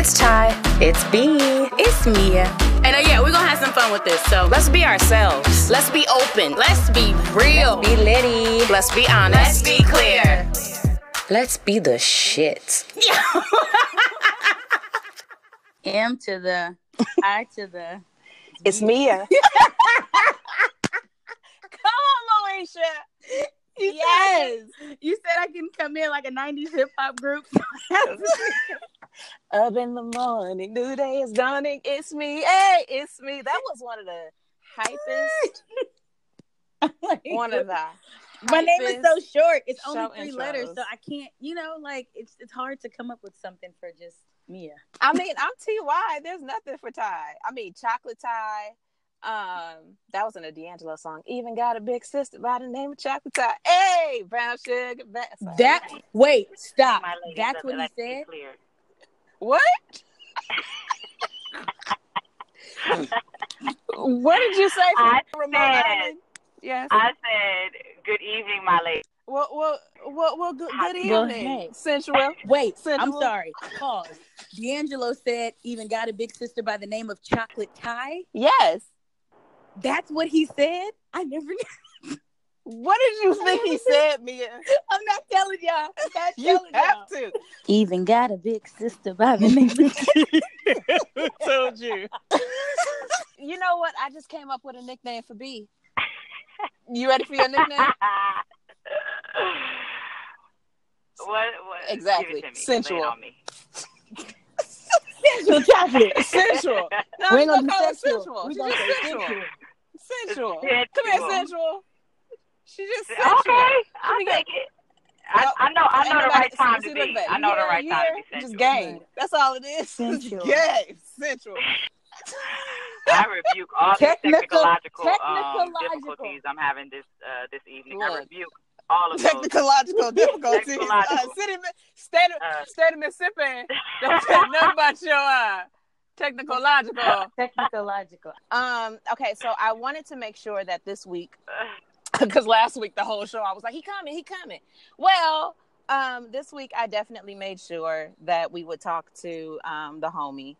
It's Ty. It's B. It's Mia. And uh, yeah, we're gonna have some fun with this. So Let's be ourselves. let's be open. Let's be real. Be litty. let's be honest. Let's be clear. Let's be the shit. Yeah. M to the I to the. It's Mia. Come on, Moesha. You yes. Said, you said I can come in like a 90s hip hop group. Up in the morning, new day is dawning. It's me. Hey, it's me. That was one of the hypest. one of the. My name is so short. It's only three intros. letters, so I can't. You know, like it's it's hard to come up with something for just Mia. I mean, I'm Ty. There's nothing for Ty. I mean, chocolate Ty. Um, that was in a D'Angelo song. Even got a big sister by the name of Chocolate Ty. Hey, brown sugar. ba- sorry. That wait, stop. That's what he like said. what? what did you say? I Ramon said- Island? Yes. I said, "Good evening, my lady." Well, well, well, well good, good evening. Well, hey. Sensual. Wait, I'm sorry. Pause. D'Angelo said even got a big sister by the name of Chocolate Ty. Yes. That's what he said. I never. knew. What did you think he said, Mia? I'm not telling y'all. I'm not You telling y'all. have to. Even got a big sister by the name Who told you? you know what? I just came up with a nickname for B. You ready for your nickname? what? What? Exactly. Give it to me. Sensual. Lay it on me. Sensual chocolate. Sensual. No, We we ain't gonna gonna call do sensual. sensual. We She's gonna just say sensual. Sensual. Sensual. Sensual. Come here, sensual. She's just sensual. Okay, I'll get- take it. I, Well, I know. I know the right time to be. I know the right time you to be hear? sensual. Just game. That's all it is. Sensual. game. Sensual. I rebuke all these Technical- technological, um, difficulties I'm having this uh, this evening. I rebuke all of those. Technological difficulties. Uh, Technological. city, state, of, Uh, state of Mississippi. Don't say nothing about your uh, technological. Technological. Um. Okay. So I wanted to make sure that this week, because last week the whole show I was like, he coming, he coming. Well, um, this week I definitely made sure that we would talk to um the homie.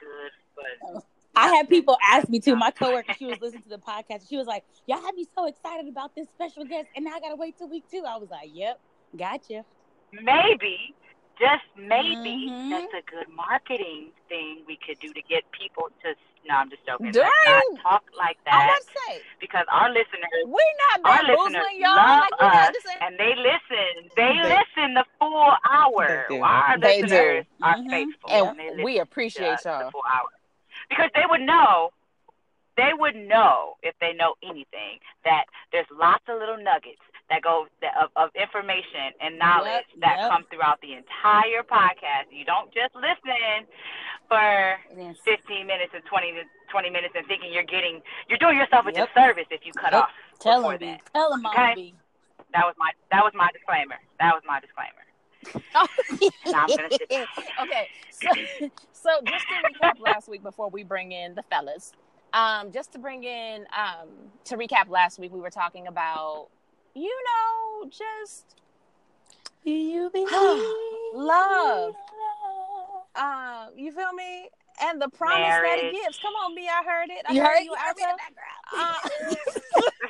good, but I had people ask me too. My coworker, she was listening to the podcast. She was like, "Y'all have me so excited about this special guest, and now I gotta wait till week two. I was like, "Yep, gotcha." maybe, just maybe, Mhm. that's a good marketing thing we could do to get people to. No, I'm just joking. During- Let's not talk like that want to say because our listeners we're not Our listeners y'all. love Like we not us, just and they listen. They, They- listen the full hour. They do. Our They listeners do. are Mhm. faithful, And they we appreciate us y'all. full hour because they would know. They would know if they know anything that there's lots of little nuggets that go that, of, of information and knowledge Yep, that yep. come throughout the entire podcast. You don't just listen for 15 minutes and 20, to 20 minutes and thinking you're getting you're doing yourself a Yep. disservice if you cut off Tell him, then. Tell him, Okay. Mama That was my that was my disclaimer. That was my disclaimer. Now I'm gonna sit down. okay, so so just to recap last week before we bring in the fellas, um, just to bring in um to recap last week, we were talking about you know just Do you be love. Uh, you feel me? And the promise that it gives. Come on, me, I heard it. I You heard, heard you you out heard there. Uh,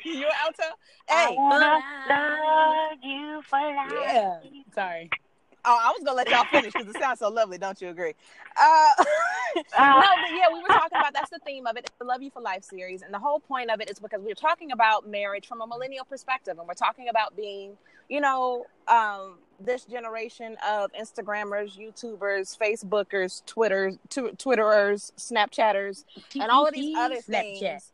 you out there? I Hey, wanna love you for life. Yeah. Sorry. Oh, I was gonna let y'all finish because it sounds so lovely. Don't you agree? Uh, Uh, no, but yeah, we were talking about that's the theme of it, the Love You for Life series, and the whole point of it is because we're talking about marriage from a millennial perspective, and we're talking about being, you know, um, this generation of Instagrammers, YouTubers, Facebookers, Twitter, tw- Twitterers, Snapchatters, and all of these other Snapchat. things.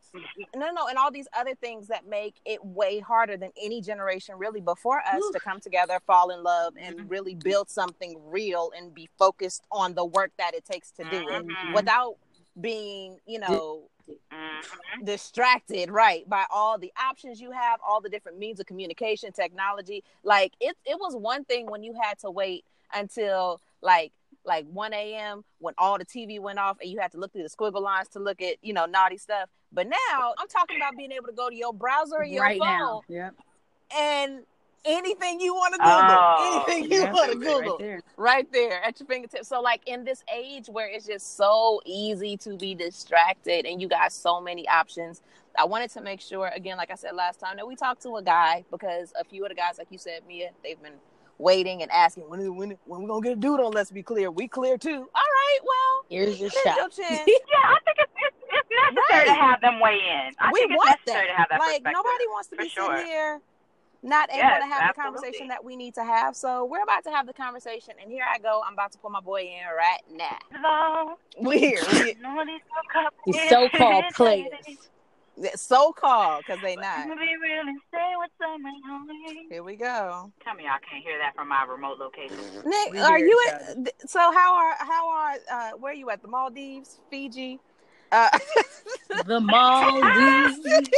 No, no, and all these other things that make it way harder than any generation really before us Oof. to come together, fall in love, and Mhm. really build something real and be focused on the work that it takes to do it Mhm. without being, you know, mhm. distracted, right, by all the options you have, all the different means of communication, technology. Like it, it was one thing when you had to wait until like like 1 a.m. when all the TV went off and you had to look through the squiggle lines to look at, you know, naughty stuff. But now I'm talking about being able to go to your browser or your right phone now. Yep. and anything you want to Google, Oh. anything you Yeah, want to right Google, there. right there at your fingertips. So, like in this age where it's just so easy to be distracted, and you got so many options, I wanted to make sure, again, like I said last time, that we talked to a guy because a few of the guys, like you said, Mia, they've been waiting and asking when when when we gonna get a dude on. Let's be clear, we clear too. All right, well, Here's your here's shot. your chance. Yeah, I think it's, it's, it's necessary Right. to have them weigh in. I we think it's want necessary that. to have that like nobody wants to be sure. sitting here not able Yes, to have the conversation that we need to have. So we're about to have the conversation, and here I go. I'm about to pull my boy in right now. Love, We here. These so-called These so-called players. so called because they not. Be real and say what's on my mind. Here we go. Tell me I can't hear that from my remote location. Nick, We are you at? th- So how are how are uh, where are you at? The Maldives, Fiji. Uh, The Maldives.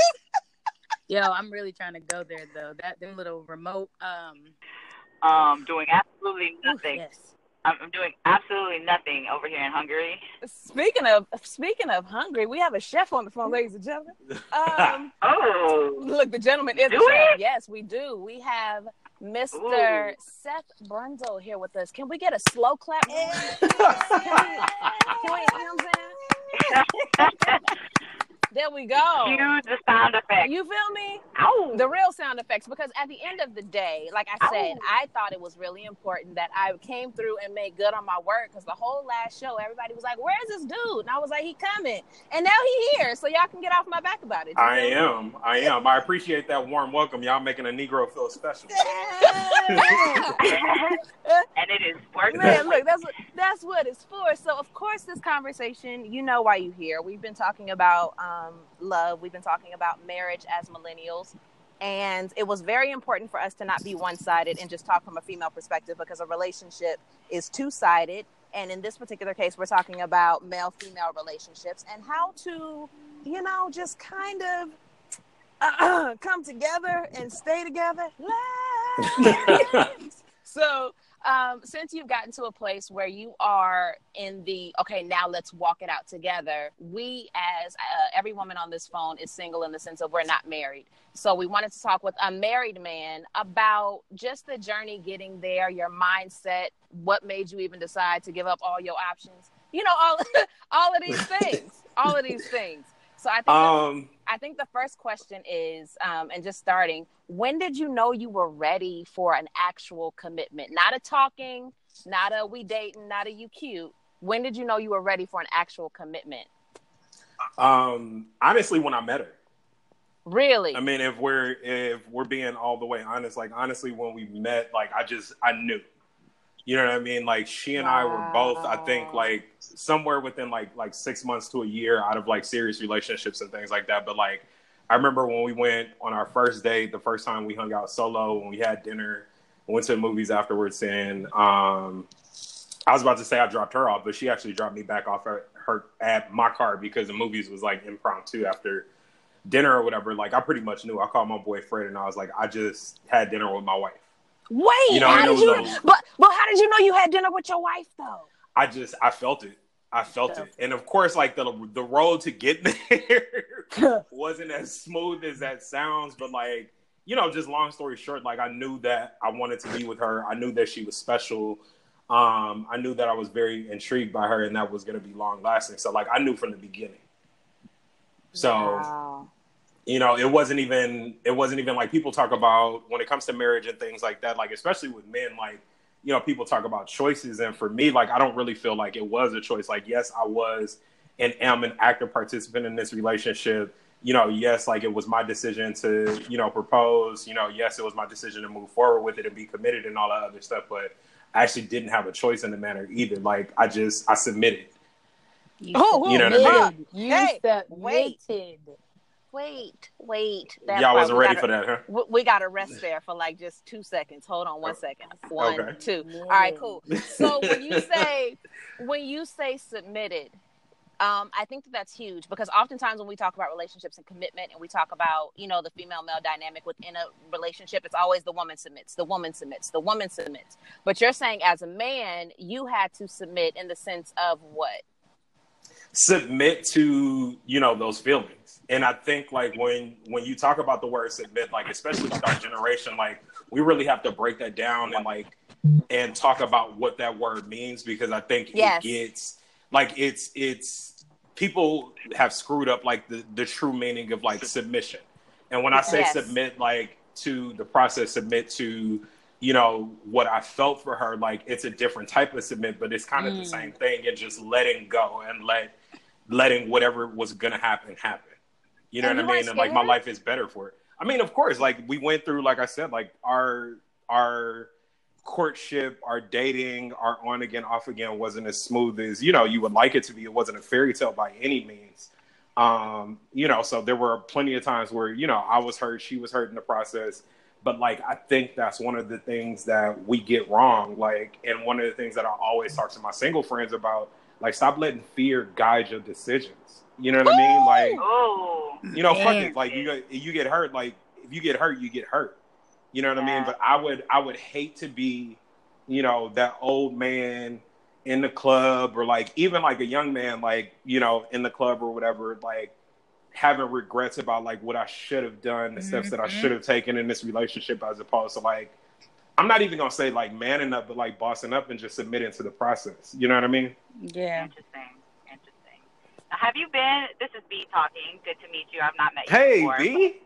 Yo, I'm really trying to go there though. That them little remote um Um, doing absolutely oof, nothing. yes. I'm I'm doing absolutely nothing over here in Hungary. speaking of speaking of Hungary, we have a chef on the phone, ladies and gentlemen. Um, Oh, Look, the gentleman is a chef. we? Yes, we do. We have Mr. Ooh. Seth Brundle here with us. Can we get a slow clap? Can we, can we, you know what I'm saying? There we go. Cue the sound effect. You feel me? Ow. The real sound effects. Because at the end of the day, like I said, Ow. I thought it was really important that I came through and made good on my word. Because the whole last show, everybody was like, "Where's this dude?" And I was like, "He coming," and now he here. So y'all can get off my back about it. You I feel am. I am. I appreciate that warm welcome. Y'all making a Negro feel special. and it is working. Man, look, that's what that's what it's for. So, of course, this conversation, you know why you here. We've been talking about um, love. We've been talking about marriage as millennials, and it was very important for us to not be one sided and just talk from a female perspective because a relationship is two sided. And in this particular case, we're talking about male female relationships and how to, you know, just kind of uh, come together and stay together. So, um, since you've gotten to a place where you are in the okay, now let's walk it out together. We, as uh, every woman on this phone, is single in the sense of we're not married. So we wanted to talk with a married man about just the journey getting there, your mindset, what made you even decide to give up all your options. You know, all all of these things, all of these things. So I think um, I think the first question is, um, and just starting, when did you know you were ready for an actual commitment? Not a talking, not a we dating, not a you cute. When did you know you were ready for an actual commitment? um, honestly, when I met her, Really? I mean, if we're if we're being all the way honest, like honestly, when we met, like I just I knew, you know what I mean. Like she and I were both, I think, like somewhere within like like six months to a year out of like serious relationships and things like that. But like I remember when we went on our first date, the first time we hung out solo, when we had dinner, went to the movies afterwards, and um, I was about to say I dropped her off, but she actually dropped me back off at her at my car because the movies was like impromptu after dinner or whatever. Like I pretty much knew. I called my boy Fred and I was like, I just had dinner with my wife. Wait, You know, how did you? a- But but how did you know you had dinner with your wife though? I just I felt it. I felt it. And of course, like the the road to get there wasn't as smooth as that sounds, but like, you know, just long story short, like I knew that I wanted to be with her. I knew that she was special. Um, I knew that I was very intrigued by her and that was gonna be long lasting. So like I knew from the beginning. So Wow. You know it wasn't even it wasn't even like people talk about when it comes to marriage and things like that like especially with men like you know people talk about choices. And for me like i don't really feel like it was a choice. Like yes i was and am an active participant in this relationship. You know yes like it was my decision to you know propose. You know yes it was my decision to move forward with it and be committed and all that other stuff. But i actually didn't have a choice in the matter either. Like i just i submitted. You Oh, You know what I mean? You Hey, wait. submitted. Wait, wait. That y'all wasn't ready gotta- for that huh We, we got to rest there for like just two seconds. Hold on one second. One, Okay. two. All right, cool. So when you say when you say submitted, um, I think that that's huge because oftentimes when we talk about relationships and commitment, and we talk about you know the female male dynamic within a relationship, it's always the woman submits, the woman submits, the woman submits. But you're saying as a man, you had to submit in the sense of what? submit to you know those feelings and i think like when when you talk about the word submit like especially with our generation like we really have to break that down and like and talk about what that word means because I think Yes. it gets like it's it's people have screwed up like the the true meaning of like submission. And when I say Yes. submit like to the process, submit to you know what I felt for her, like it's a different type of submit, but it's kind of the mm. same thing and just letting go and let letting whatever was gonna happen happen. You know And what I mean? And like my life is better for it. I mean, of course, like we went through, like I said, like our our courtship, our dating, our on again, off again wasn't as smooth as you know you would like it to be. It wasn't a fairy tale by any means. Um, you know, so there were plenty of times where you know I was hurt, she was hurt in the process. But like I think that's one of the things that we get wrong. Like, and one of the things that I always talk to my single friends about, like, stop letting fear guide your decisions. You know what I mean? Like, Oh, you know, fuck it. Like you get you get hurt. Like if you get hurt, you get hurt. You know what I mean? But I would I would hate to be, you know, that old man in the club or like even like a young man like, you know, in the club or whatever, like having regrets about like what I should have done, the steps that I Mhm. should have taken in this relationship as opposed to like I'm not even gonna say like manning up, but like bossing up and just submitting to the process. You know what I mean? Yeah. interesting. Have you been? This is B talking. Good to meet you. I've not met you Hey, before. B.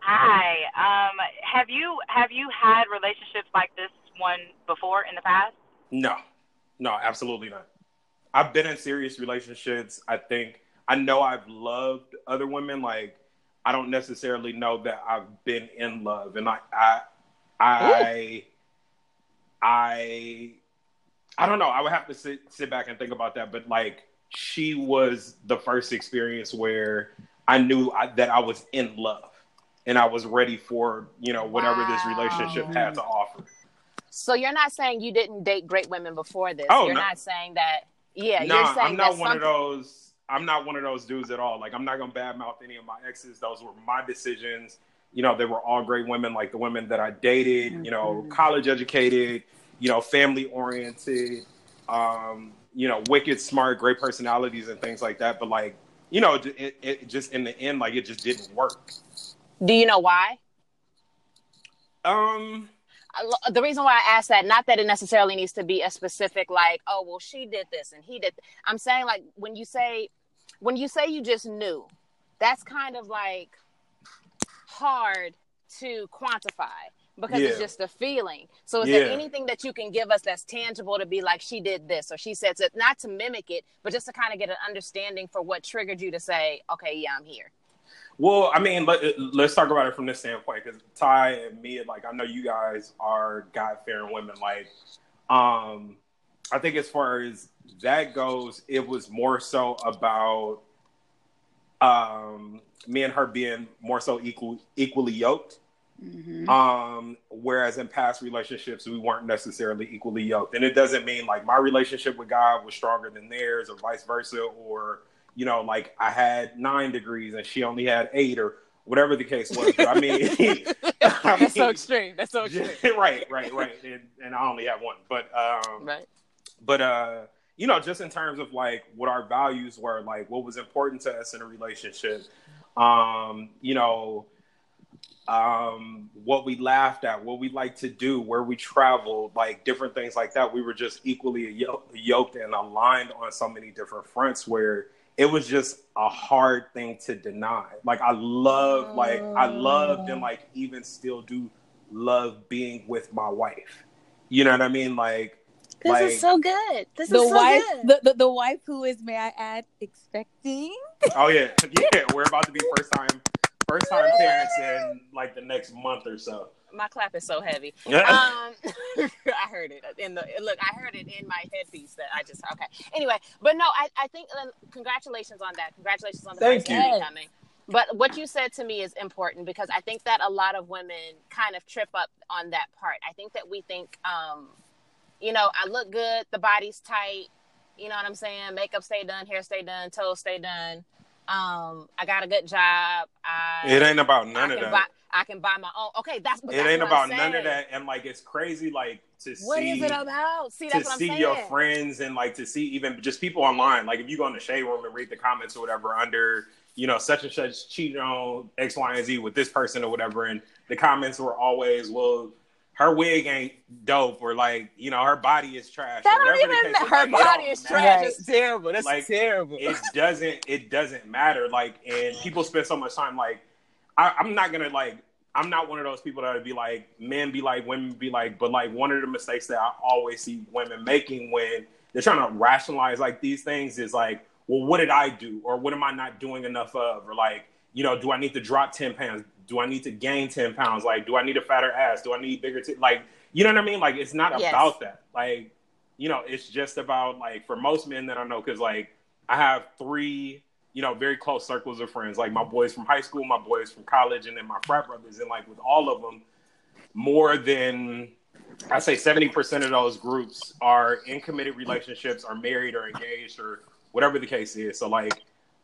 Hi. Um, have you have you had relationships like this one before in the past? No, no, absolutely not. I've been in serious relationships. I think I know I've loved other women. Like I don't necessarily know that I've been in love, and I, I, I, I, I don't know. I would have to sit sit back and think about that. But like, she was the first experience where I knew I, that I was in love, and I was ready for you know whatever this relationship had to offer. So you're not saying you didn't date great women before this. Oh, you're no. not saying that. Yeah, nah, you're saying I'm not that one something. of those. I'm not one of those dudes at all. Like I'm not gonna badmouth any of my exes. Those were my decisions. You know, they were all great women, like the women that I dated. You know, college educated. You know, family oriented. Um, you know, wicked smart, great personalities and things like that. But like, you know, it, it, just in the end, like it just didn't work. Do you know why? Um, the reason why I ask that, not that it necessarily needs to be a specific like, oh well, she did this and he did. I'm saying like when you say, when you say you just knew, that's kind of like hard to quantify because it's just a feeling. So is there anything that you can give us that's tangible to be like she did this or she said it, not to mimic it, but just to kind of get an understanding for what triggered you to say, okay, yeah, I'm here. Well, I mean, let, let's talk about it from this standpoint because Ty and me, like, I know you guys are God fearing women. Like, um, I think as far as that goes, it was more so about um, me and her being more so equal, equally yoked. Mhm. Um, whereas in past relationships, we weren't necessarily equally yoked. And it doesn't mean like my relationship with God was stronger than theirs or vice versa, or, you know, like I had nine degrees and she only had eight or whatever the case was. But I mean, I That's so extreme. That's so extreme. right, right, right. And, and I only have one. But, um, Right. but uh you know just in terms of like what our values were like what was important to us in a relationship um you know um what we laughed at what we liked to do where we traveled like different things like that we were just equally yoked and aligned on so many different fronts where it was just a hard thing to deny like i love like i loved and like even still do love being with my wife you know what i mean like This like is so good. This The is so wife, good. the, the the wife who is, may I add, expecting. Oh yeah, yeah. We're about to be first time, first time parents in like the next month or so. My clap is so heavy. Um i heard it in the look i heard it in my headpiece that i just okay anyway but no i, I think uh, congratulations on that congratulations on the Thank first you. coming but what you said to me is important because i think that a lot of women kind of trip up on that part i think that we think um you know i look good the body's tight you know what i'm saying makeup stay done hair stay done toes stay done um i got a good job i it ain't about I none of that. buy I can buy my own. Okay, that's it that's ain't what about none of that. And like, it's crazy, like to What see is it about? See, to what I'm see saying. your friends and like to see even just people online. Like if you go in the shade room and read the comments or whatever under, you know, such and such cheating on X, Y, and Z with this person or whatever, and the comments were always, well, her wig ain't dope or like you know her body is trash. That or don't whatever the even case her like, body is matter. trash. Right. It's terrible. That's Like, terrible. it doesn't it doesn't matter like and people spend so much time like I, i'm not gonna like i'm not one of those people that would be like men be like women be like but like one of the mistakes that i always see women making when they're trying to rationalize like these things is like well what did i do or what am i not doing enough of or like you know do i need to drop 10 pounds do i need to gain 10 pounds like do i need a fatter ass do i need bigger t-? like you know what i mean like it's not Yes. about that like you know, it's just about like for most men that I know, because like I have three, you know, very close circles of friends, like my boys from high school, my boys from college, and then my frat brothers, and like with all of them, more than I say seventy percent of those groups are in committed relationships, are married or engaged or whatever the case is. So like,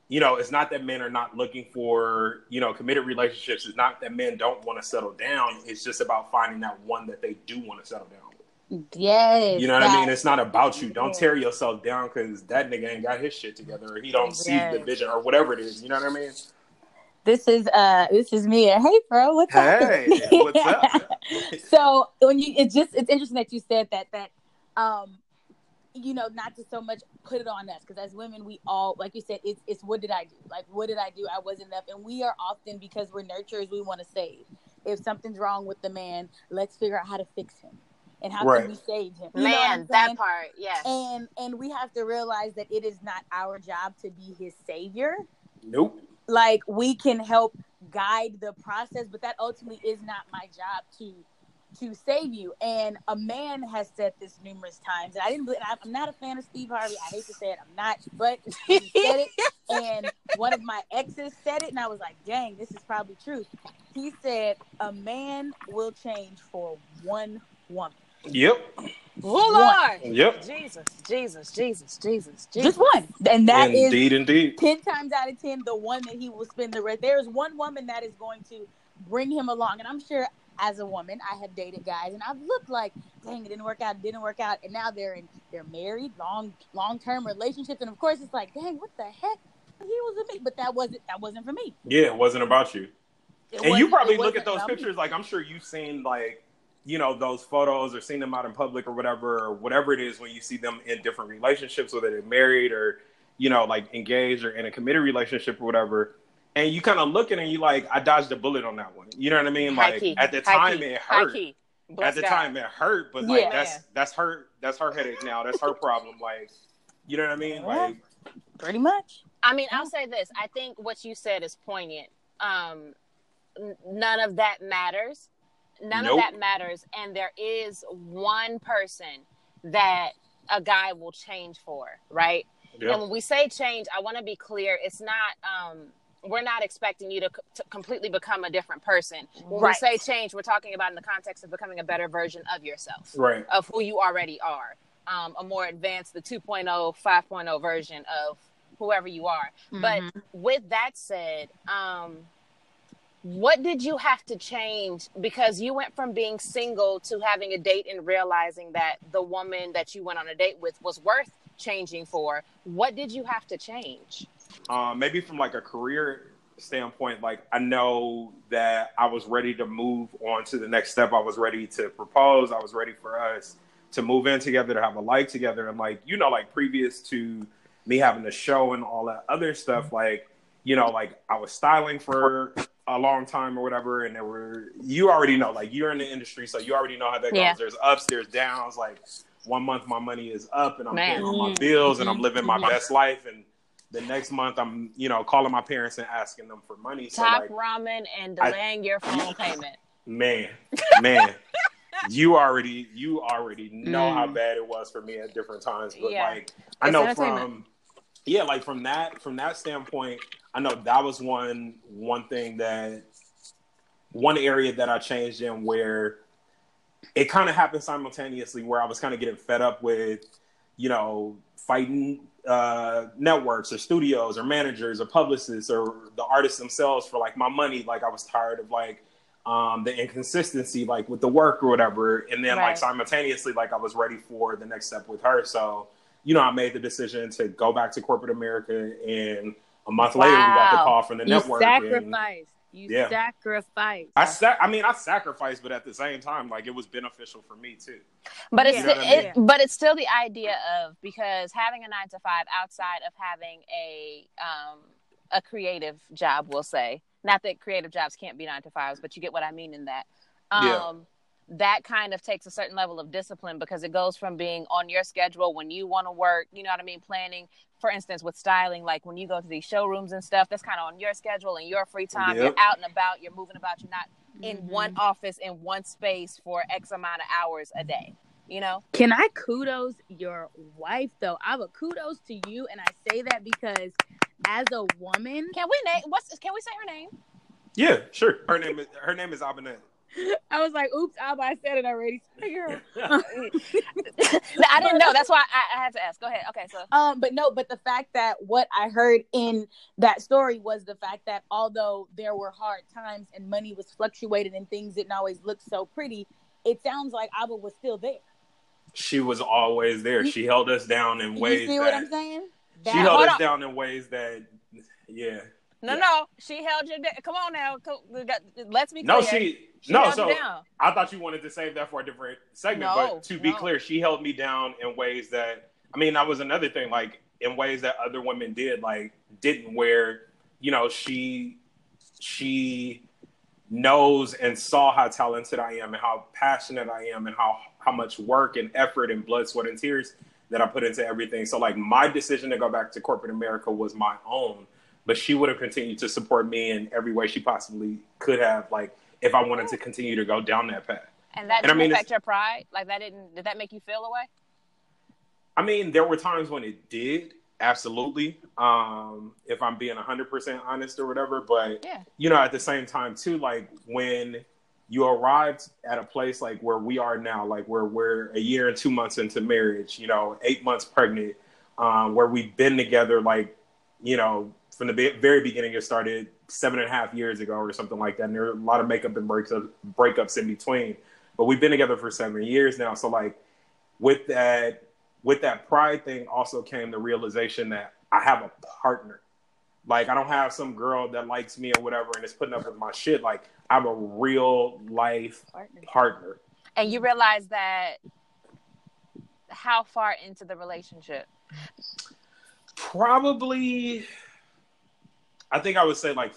you know, it's not that men are not looking for, you know, committed relationships. It's not that men don't want to settle down. It's just about finding that one that they do want to settle down with. Yes. You know what I mean? It's not about you. Don't tear yourself down because that nigga ain't got his shit together or he don't see the vision or whatever it is. You know what I mean? This is uh this is Mia. Hey bro, what's up? Hey, what's up? so when you it's just it's interesting that you said that that um you know not to so much put it on us because as women we all like you said it's it's what did I do? Like what did I do? I wasn't enough. And we are often because we're nurturers we want to save. If something's wrong with the man let's figure out how to fix him. And how Right. can we save him? You know what I'm Man, that part, yes. and and we have to realize that it is not our job to be his savior. Nope. like we can help guide the process but that ultimately is not my job to to save you and a man has said this numerous times and i didn't believe i'm not a fan of steve harvey i hate to say it i'm not but he said it and one of my exes said it and i was like dang this is probably true he said a man will change for one woman Yep. Oh, Lord. Yep. Jesus, Jesus, Jesus, Jesus, Jesus. just one and that is indeed, indeed. 10 times out of 10 the one that he will spend the rest there's one woman that is going to bring him along and i'm sure as a woman i have dated guys and i've looked like dang it didn't work out it didn't work out and now they're in they're married long long term relationships and of course it's like dang what the heck he was with me but that wasn't that wasn't for me Yeah, it wasn't about you. It and you probably look at those about me. pictures like I'm sure you've seen like you know those photos or seen them out in public or whatever or whatever it is when you see them in different relationships whether they're married or you know like engaged or in a committed relationship or whatever and you kind of look at it and you like I dodged a bullet on that one you know what I mean like at the time it hurt at the time it hurt but like Yeah. that's that's her that's her headache now that's her problem like you know what I mean like pretty much I mean, I'll say this. I think what you said is poignant. Um, none of that matters. None Nope. of that matters. And there is one person that a guy will change for, right? yeah. And when we say change, I want to be clear. It's not. Um, we're not expecting you to, to completely become a different person. When Right. we say change, we're talking about in the context of becoming a better version of yourself right of who you already are. Um, a more advanced, the 2.0, 5.0 version of whoever you are. But with that said, um, what did you have to change? Because you went from being single to having a date and realizing that the woman that you went on a date with was worth changing for. What did you have to change? Um, maybe from like a career standpoint, like I know that I was ready to move on to the next step. I was ready to propose. I was ready for us to move in together, to have a life together. And like, you know, like previous to me having the show and all that other stuff, like, you know, like I was styling for a long time or whatever. And there were, you already know, like you're in the industry, so you already know how that Yeah. goes. There's ups, there's downs. Like one month my money is up and I'm Man. paying all my bills and I'm living my Mhm. best life. And the next month I'm, you know, calling my parents and asking them for money. So Top like, ramen and I- delaying your phone payment. man, man, you already, you already know how Mm. bad it was for me at different times. But Yeah. like, I It's know from, yeah, like from that, from that standpoint, I know that was one, one thing that, one area that I changed in where it kind of happened simultaneously where I was kind of getting fed up with, you know, fighting uh, networks or studios or managers or publicists or the artists themselves for like my money. Like I was tired of like um, the inconsistency, like with the work or whatever. And then like simultaneously, like I was ready for the next step with her. So, you know, I made the decision to go back to corporate America and a month later we got the call from the you network. and- sacrificed You Yeah. sacrifice. I sac- I mean, I sacrificed, but at the same time, like it was beneficial for me too. But it's the, You know what I it, but it's still the idea of because having a nine to five outside of having a um a creative job, we'll say not that creative jobs can't be nine to fives, but you get what I mean in that. Um, Yeah. That kind of takes a certain level of discipline because it goes from being on your schedule when you want to work, you know what I mean, planning. For instance, with styling, like when you go to these showrooms and stuff, that's kind of on your schedule and your free time. You're out and about, you're moving about, you're not in Mhm. one office in one space for X amount of hours a day. You know? Can I kudos your wife though? I have a kudos to you, and I say that because as a woman, Can we name what's can we say her name? Yeah, sure. Her name is her name is Abanet. I was like, "Oops, Alba, I said it already." Sorry, girl. I didn't know. That's why I, I had to ask. Go ahead. Okay, so Um, but no, but the fact that what I heard in that story was the fact that although there were hard times and money was fluctuated and things didn't always look so pretty, it sounds like Abba was still there. she was always there. She held us down in You ways see that what I'm saying? she held us on. down in ways that yeah. no, Yeah. no, she held you. Da- Come on now. Co- we got- Let's be No, she, She no. So. I thought you wanted to save that for a different segment, No, but to be no. clear, she held me down in ways that I mean, that was another thing, like in ways that other women did, like didn't where, you know, she she knows and saw how talented I am and how passionate I am and how how much work and effort and blood, sweat, and tears that I put into everything. So like my decision to go back to corporate America was my own, but she would have continued to support me in every way she possibly could have, like if I wanted to continue to go down that path. And that And I didn't mean, affect your pride. Like that didn't. Did that make you feel away? I mean, there were times when it did, absolutely. Um, if I'm being 100% honest or whatever, but Yeah. you know, at the same time too, like when you arrived at a place like where we are now, like where we're a year and two months into marriage, you know, eight months pregnant, um, where we've been together, like, you know, from the very beginning, it started seven and a half years ago or something like that. And there are a lot of makeup and breakups, breakups in between, but we've been together for seven years now. So like with that, with that pride thing also came the realization that I have a partner. Like I don't have some girl that likes me or whatever and is putting up with my shit. Like i'm a real life Partner. partner. And you realize that how far into the relationship? Probably, I think I would say like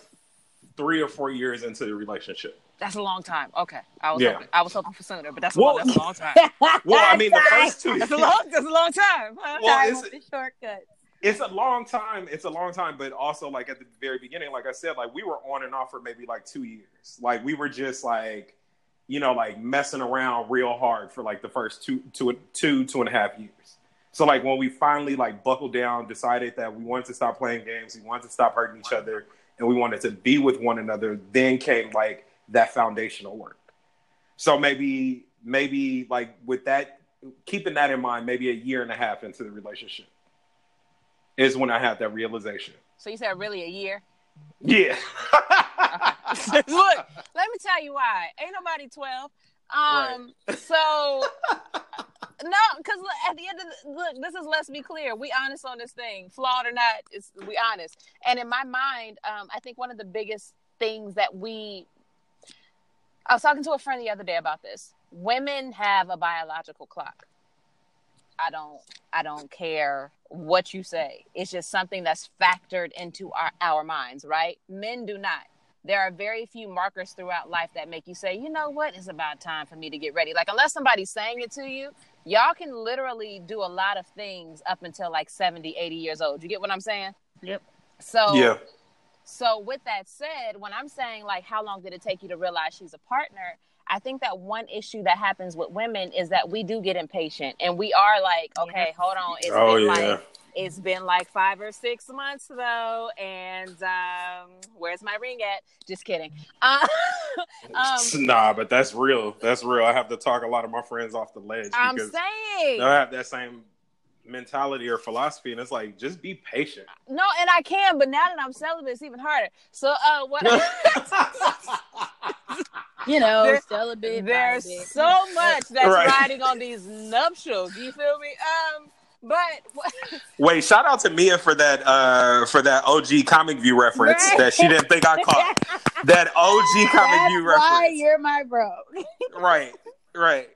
three or four years into the relationship. That's a long time. Okay, I was Yeah. hoping, I was hoping for sooner, but that's a, long, that's a long time. Well, I mean, the first two. That's a long. That's a long time. Huh? Well, Time it's- with the shortcut. it's a long time. It's a long time, but also like at the very beginning, like I said, like we were on and off for maybe like two years. Like we were just like, you know, like messing around real hard for like the first two, two, two, two and a half years. So like when we finally like buckled down, decided that we wanted to stop playing games, we wanted to stop hurting each other, and we wanted to be with one another, then came like that foundational work. So maybe, maybe like with that, keeping that in mind, maybe a year and a half into the relationship is when I had that realization. So you said really a year? Yeah. Look, let me tell you why. Ain't nobody twelve. Um. So no, because at the end of the look, this is let's be clear. We honest on this thing, flawed or not. It's we honest. And in my mind, um, I think one of the biggest things that we. I was talking to a friend the other day about this. Women have a biological clock. I don't I don't care what you say. It's just something that's factored into our, our minds, right? Men do not. There are very few markers throughout life that make you say, you know what, it's about time for me to get ready. Like, unless somebody's saying it to you, y'all can literally do a lot of things up until like 70, 80 years old. You get what I'm saying? Yep. So, yeah. so with that said, when I'm saying like how long did it take you to realize she's a partner, I think that one issue that happens with women is that we do get impatient and we are like, okay, hold on, it's Oh, been yeah. like it's been like five or six months though, and um, where's my ring at? Just kidding. Uh, um, nah, but that's real. That's real. I have to talk a lot of my friends off the ledge I'm saying they'll have that same mentality or philosophy, and it's like just be patient. no, and I can, but now that I'm celibate, it's even harder. So, uh, what? You know, There- celibate. There's so much that's Right. riding on these nuptials. Do you feel me? Um, but Wait, shout out to Mia for that uh for that OG comic view reference Right. that she didn't think I caught. that OG comic That's view why reference. you're my bro. Right, right.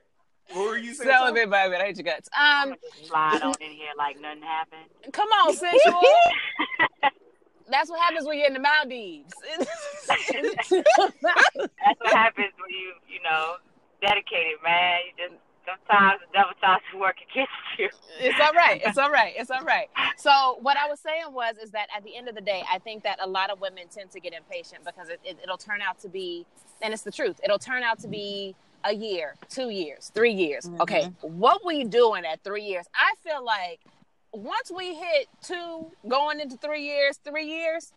What were you saying? Tom? Celibate, baby. I hate your guts. Um, slide on in here like nothing happened. come on, sensual. That's what happens when you're in the Maldives. That's what happens when you, you know, dedicated, man. You just sometimes the devil tries to work against you. it's all right. It's all right. It's all right. So what I was saying was, is that at the end of the day, I think that a lot of women tend to get impatient because it, it, it'll turn out to be, and it's the truth. It'll turn out to be a year, two years, three years. Mm-hmm. Okay, what we doing at three years? I feel like once we hit two, going into three years, three years,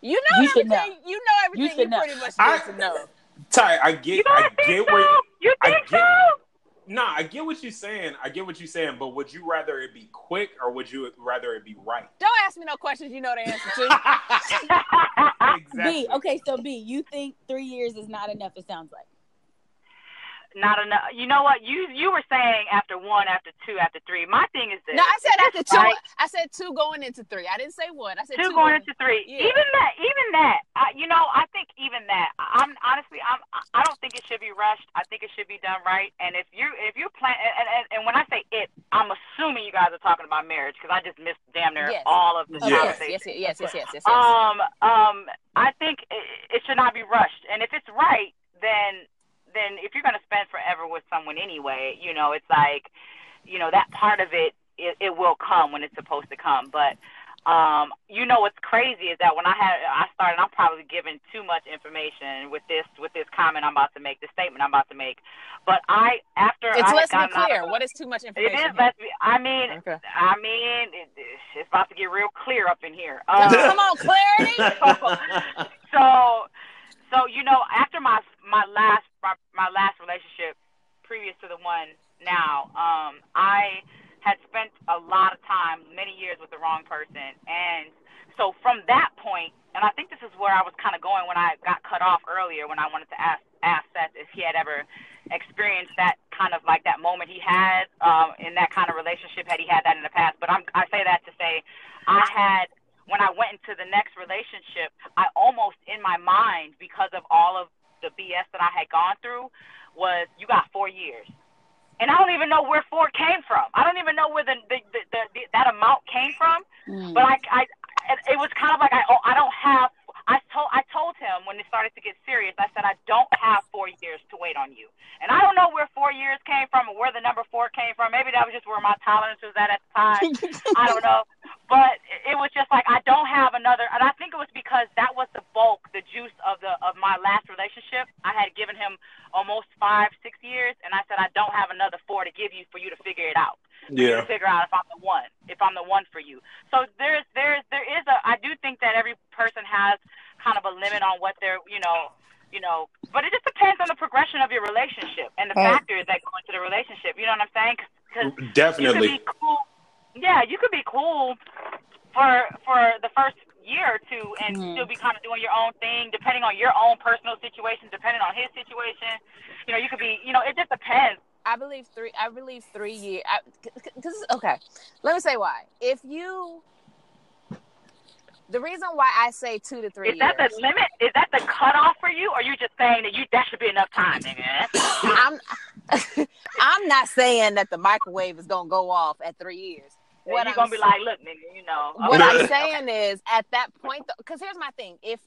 you know You should everything. You know everything. You, should know. pretty much I- need to know. Ty, I get, You I don't get so? where. You I think get- so? Nah, I get what you're saying. I get what you're saying, but would you rather it be quick or would you rather it be right? Don't ask me no questions you know the answer to. exactly. B, okay, so B, you think three years is not enough? It sounds like. Not enough. You know what? You you were saying after one, after two, after three. My thing is this. No, I said after two. Right. I said two going into three. I didn't say one. I said two two, going into three. Yeah. Even that, even that. I, you know, I think even that. I'm honestly, I'm. I don't think it should be rushed. I think it should be done right. And if you if you plan, and, and, and when I say it, I'm assuming you guys are talking about marriage because I just missed damn near Yes. all of the Yes. conversation. Yes, yes, yes, yes, yes, yes. yes. Um, um, I think it, it should not be rushed. And if it's right, then then if you're going to spend forever with someone anyway, you know, it's like, you know, that part of it, it, it will come when it's supposed to come. But um, you know what's crazy is that when I had I started, I'm probably giving too much information with this with this comment I'm about to make, the statement I'm about to make. But I after It's I let's had be gotten out clear. of- What is too much information? is. here? Let's be. I mean, Okay. I mean, it, it's about to get real clear up in here. Come Um, on, clarity. so so you know after my my last my, my last relationship previous to the one now um i had spent a lot of time many years with the wrong person. And so from that point and i think this is where i was kind of going when i got cut off earlier when i wanted to ask ask seth if he had ever experienced that kind of like that moment he had um in that kind of relationship had he had that in the past. But i'm i say that to say i had when I went into the next relationship, I almost in my mind, because of all of the BS that I had gone through, was you got four years. And I don't even know where four came from. I don't even know where the, the, the, the, the that amount came from. Mm. But I, I, it- it was kind of like I, oh, I don't have. I told, I told him when it started to get serious. I said I don't have four years to wait on you. And I don't know where four years came from or where the number four came from. Maybe that was just where my tolerance was at at the time. I don't know. But it was just like I don't have another, and I think it was because that was the bulk, the juice of the of my last relationship. I had given him almost five, six years, and I said I don't have another four to give you for you to figure it out. For you Yeah. to figure out if I'm the one, if I'm the one for you. So there's there's there is a I do think that every person has kind of a limit on what they're you know you know, but it just depends on the progression of your relationship and the Right. factors that go into the relationship. You know what I'm saying? Because you could Definitely. be cool. Yeah, you could be cool for for the first year or two and Mhm. still be kind of doing your own thing, depending on your own personal situation, depending on his situation. You know, you could be. You know, it just depends. I believe three. I believe three years. Because okay, let me say why. If you, the reason why I say two to three Is that years, the limit? Is that the cutoff for you, or you just saying that you that should be enough time, nigga? I'm, I'm not saying that the microwave is gonna go off at three years. What What you're I'm gonna be like, look, nigga, you know. what okay. I'm saying is at that point, because here's my thing: if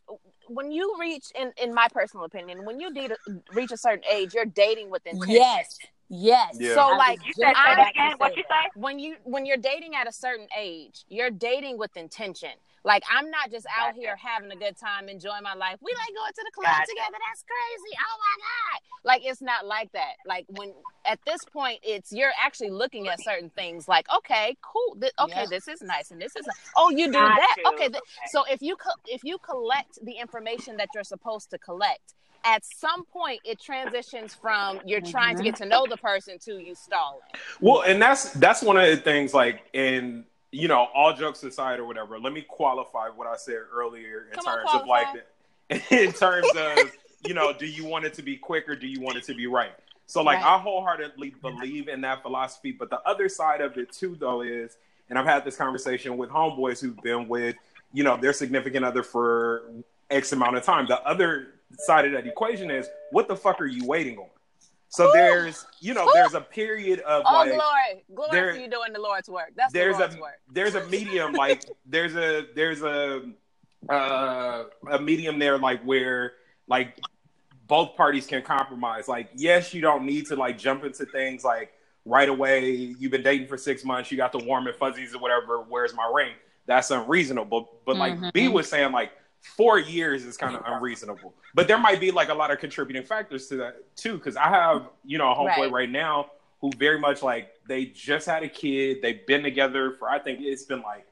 when you reach, in in my personal opinion, when you de- reach a certain age, you're dating with intention. Yes. Yes. Yeah. So, like, You said say I'm- that again. What you that. say? when you when you're dating at a certain age, you're dating with intention. Like I'm not just out Gotcha. here having a good time, enjoying my life. We like going to the club Gotcha. together. That's crazy. Oh my god! Like it's not like that. Like when at this point, it's you're actually looking at certain things. Like okay, cool. Th- okay, Yeah. this is nice, and this is oh you do Got that. you. Okay, th- so if you co- if you collect the information that you're supposed to collect. At some point, it transitions from you're trying to mm-hmm. get to know the person to you stalling. Well, and that's that's one of the things. Like, in you know, all jokes aside or whatever. Let me qualify what I said earlier in Come on, terms of like, the, in terms of you know, do you want it to be quick or do you want it to be right? So, like, Right. I wholeheartedly believe in that philosophy. But the other side of it too, though, is, and I've had this conversation with homeboys who've been with, you know, their significant other for X amount of time. The other side of that equation is what the fuck are you waiting on? So there's, you know, there's a period of Oh, like glory, glory there- for you doing the Lord's work. That's the there's Lord's a work. there's a medium like there's a there's a uh, a medium there like where like both parties can compromise. Like, yes, you don't need to like jump into things like right away. You've been dating for six months, you got the warm and fuzzies or whatever. Where's my ring? That's unreasonable. But but like Mhm. B was saying, like four years is kind of unreasonable. But there might be like a lot of contributing factors to that too. Because I have you know a homeboy Right. right now who very much like they just had a kid. They've been together for I think it's been like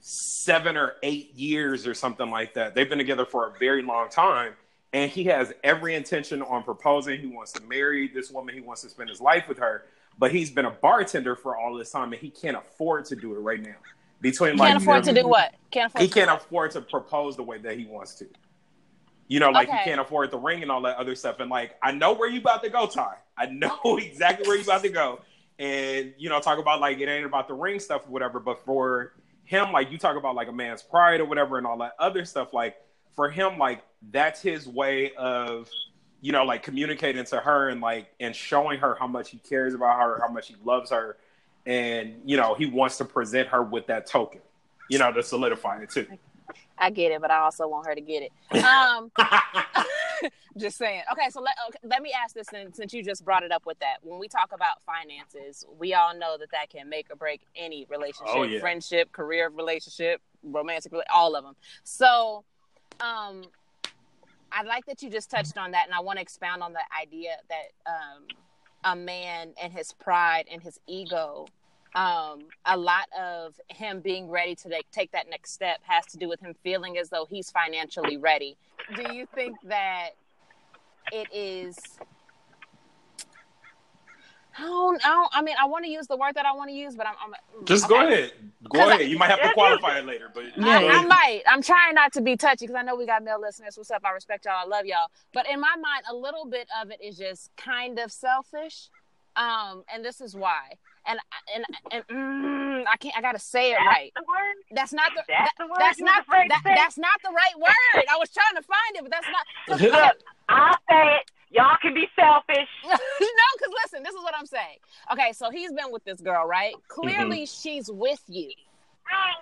seven or eight years or something like that. They've been together for a very long time. And he has every intention on proposing. He wants to marry this woman. He wants to spend his life with her. But he's been a bartender for all this time and he can't afford to do it right now. Between like Can't afford to do what? Can't afford. he can't what? afford to propose the way that he wants to. You know, like Okay. he can't afford the ring and all that other stuff. And like, I know where you about to go, Ty. I know exactly where you about to go. And you know, talk about like it ain't about the ring stuff or whatever. But for him, like you talk about like a man's pride or whatever and all that other stuff. Like for him, like that's his way of you know like communicating to her and like and showing her how much he cares about her, how much he loves her, and you know he wants to present her with that token. You know, to solidify it too. I get it, but I also want her to get it. Um, just saying. Okay, so let okay, let me ask this since, since you just brought it up with that. When we talk about finances, we all know that that can make or break any relationship, Oh, yeah. friendship, career relationship, romantic, all of them. So, um, I like that you just touched on that, and I want to expound on the idea that um, a man and his pride and his ego um, a lot of him being ready to like, take that next step has to do with him feeling as though he's financially ready. Do you think that it is? I don't, I don't. I mean, I want to use the word that I want to use, but I'm. I'm Just go okay. ahead. Go 'Cause I- ahead. You might have to qualify it later, but Yeah, I, I might. I'm trying not to be touchy because I know we got male listeners. What's up? I respect y'all. I love y'all. But in my mind, a little bit of it is just kind of selfish. Um, and this is why. And and and mm, I can't. I gotta say it right. That's the word. That's not the. That's that- the word that's not. afraid to That, that's not the right word. I was trying to find it, but that's not. Look, I'll say it. Y'all can be selfish. no, because listen, this is what I'm saying. Okay, so he's been with this girl, right? Mm-hmm. Clearly, she's with you.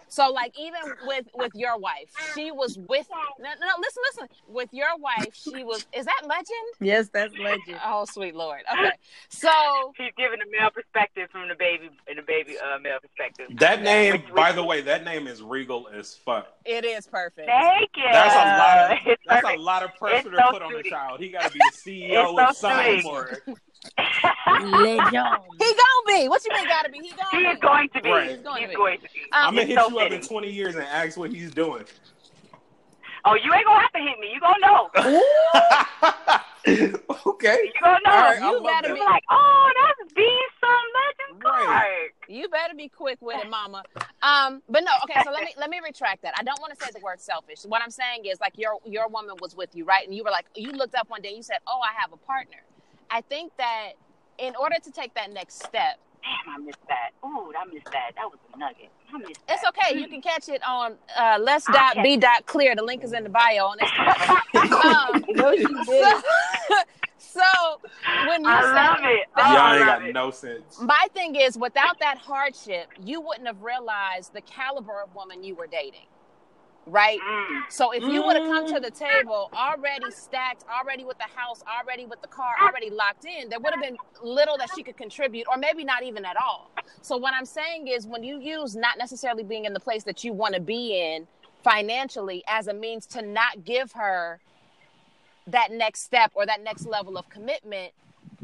So, like, even with with your wife, she was with. No, no, listen, listen. With your wife, she was. Is that legend? Yes, that's legend. Oh, sweet lord. Okay, so She's giving the male perspective from the baby and the baby uh, male perspective. that name, Which- which- by the way, that name is regal as fuck. it is perfect. Thank you. That's a lot of It's that's perfect. a lot of pressure It's to so put on the sweet. child. He got to be a CEO It's and so sign sweet. for it. Legend. He gonna be. What you mean? Gotta be? He He gonna is be. going to be. Right. He's He's going, going to to be. be. I'm Um, gonna hit so you up in 20 years and ask what he's doing. Oh, you ain't gonna have to hit me. You gonna know. okay. You gonna know. All right, I You better that. Be like, oh, that's being some legend Right. card. You better be quick with it, mama. Um, but no, okay, so let me let me retract that. I don't want to say the word selfish. What I'm saying is like your your woman was with you, right? And you were like you looked up one day and you said, "Oh, I have a partner." I think that in order to take that next step, Damn, I missed that. Ooh, I missed that. That was a nugget. I missed that. it's okay. You can catch it on uh, let's dot Okay. b dot clear. The link is in the bio on Instagram. um, No, she so, did. so when you I said love it. Oh, Y'all I ain't got it. no sense. my thing is without that hardship, you wouldn't have realized the caliber of woman you were dating. Right? Mm. So if you would have come to the table already stacked, already with the house, already with the car, already locked in, there would have been little that she could contribute, or maybe not even at all. So what I'm saying is when you use not necessarily being in the place that you want to be in financially as a means to not give her that next step or that next level of commitment,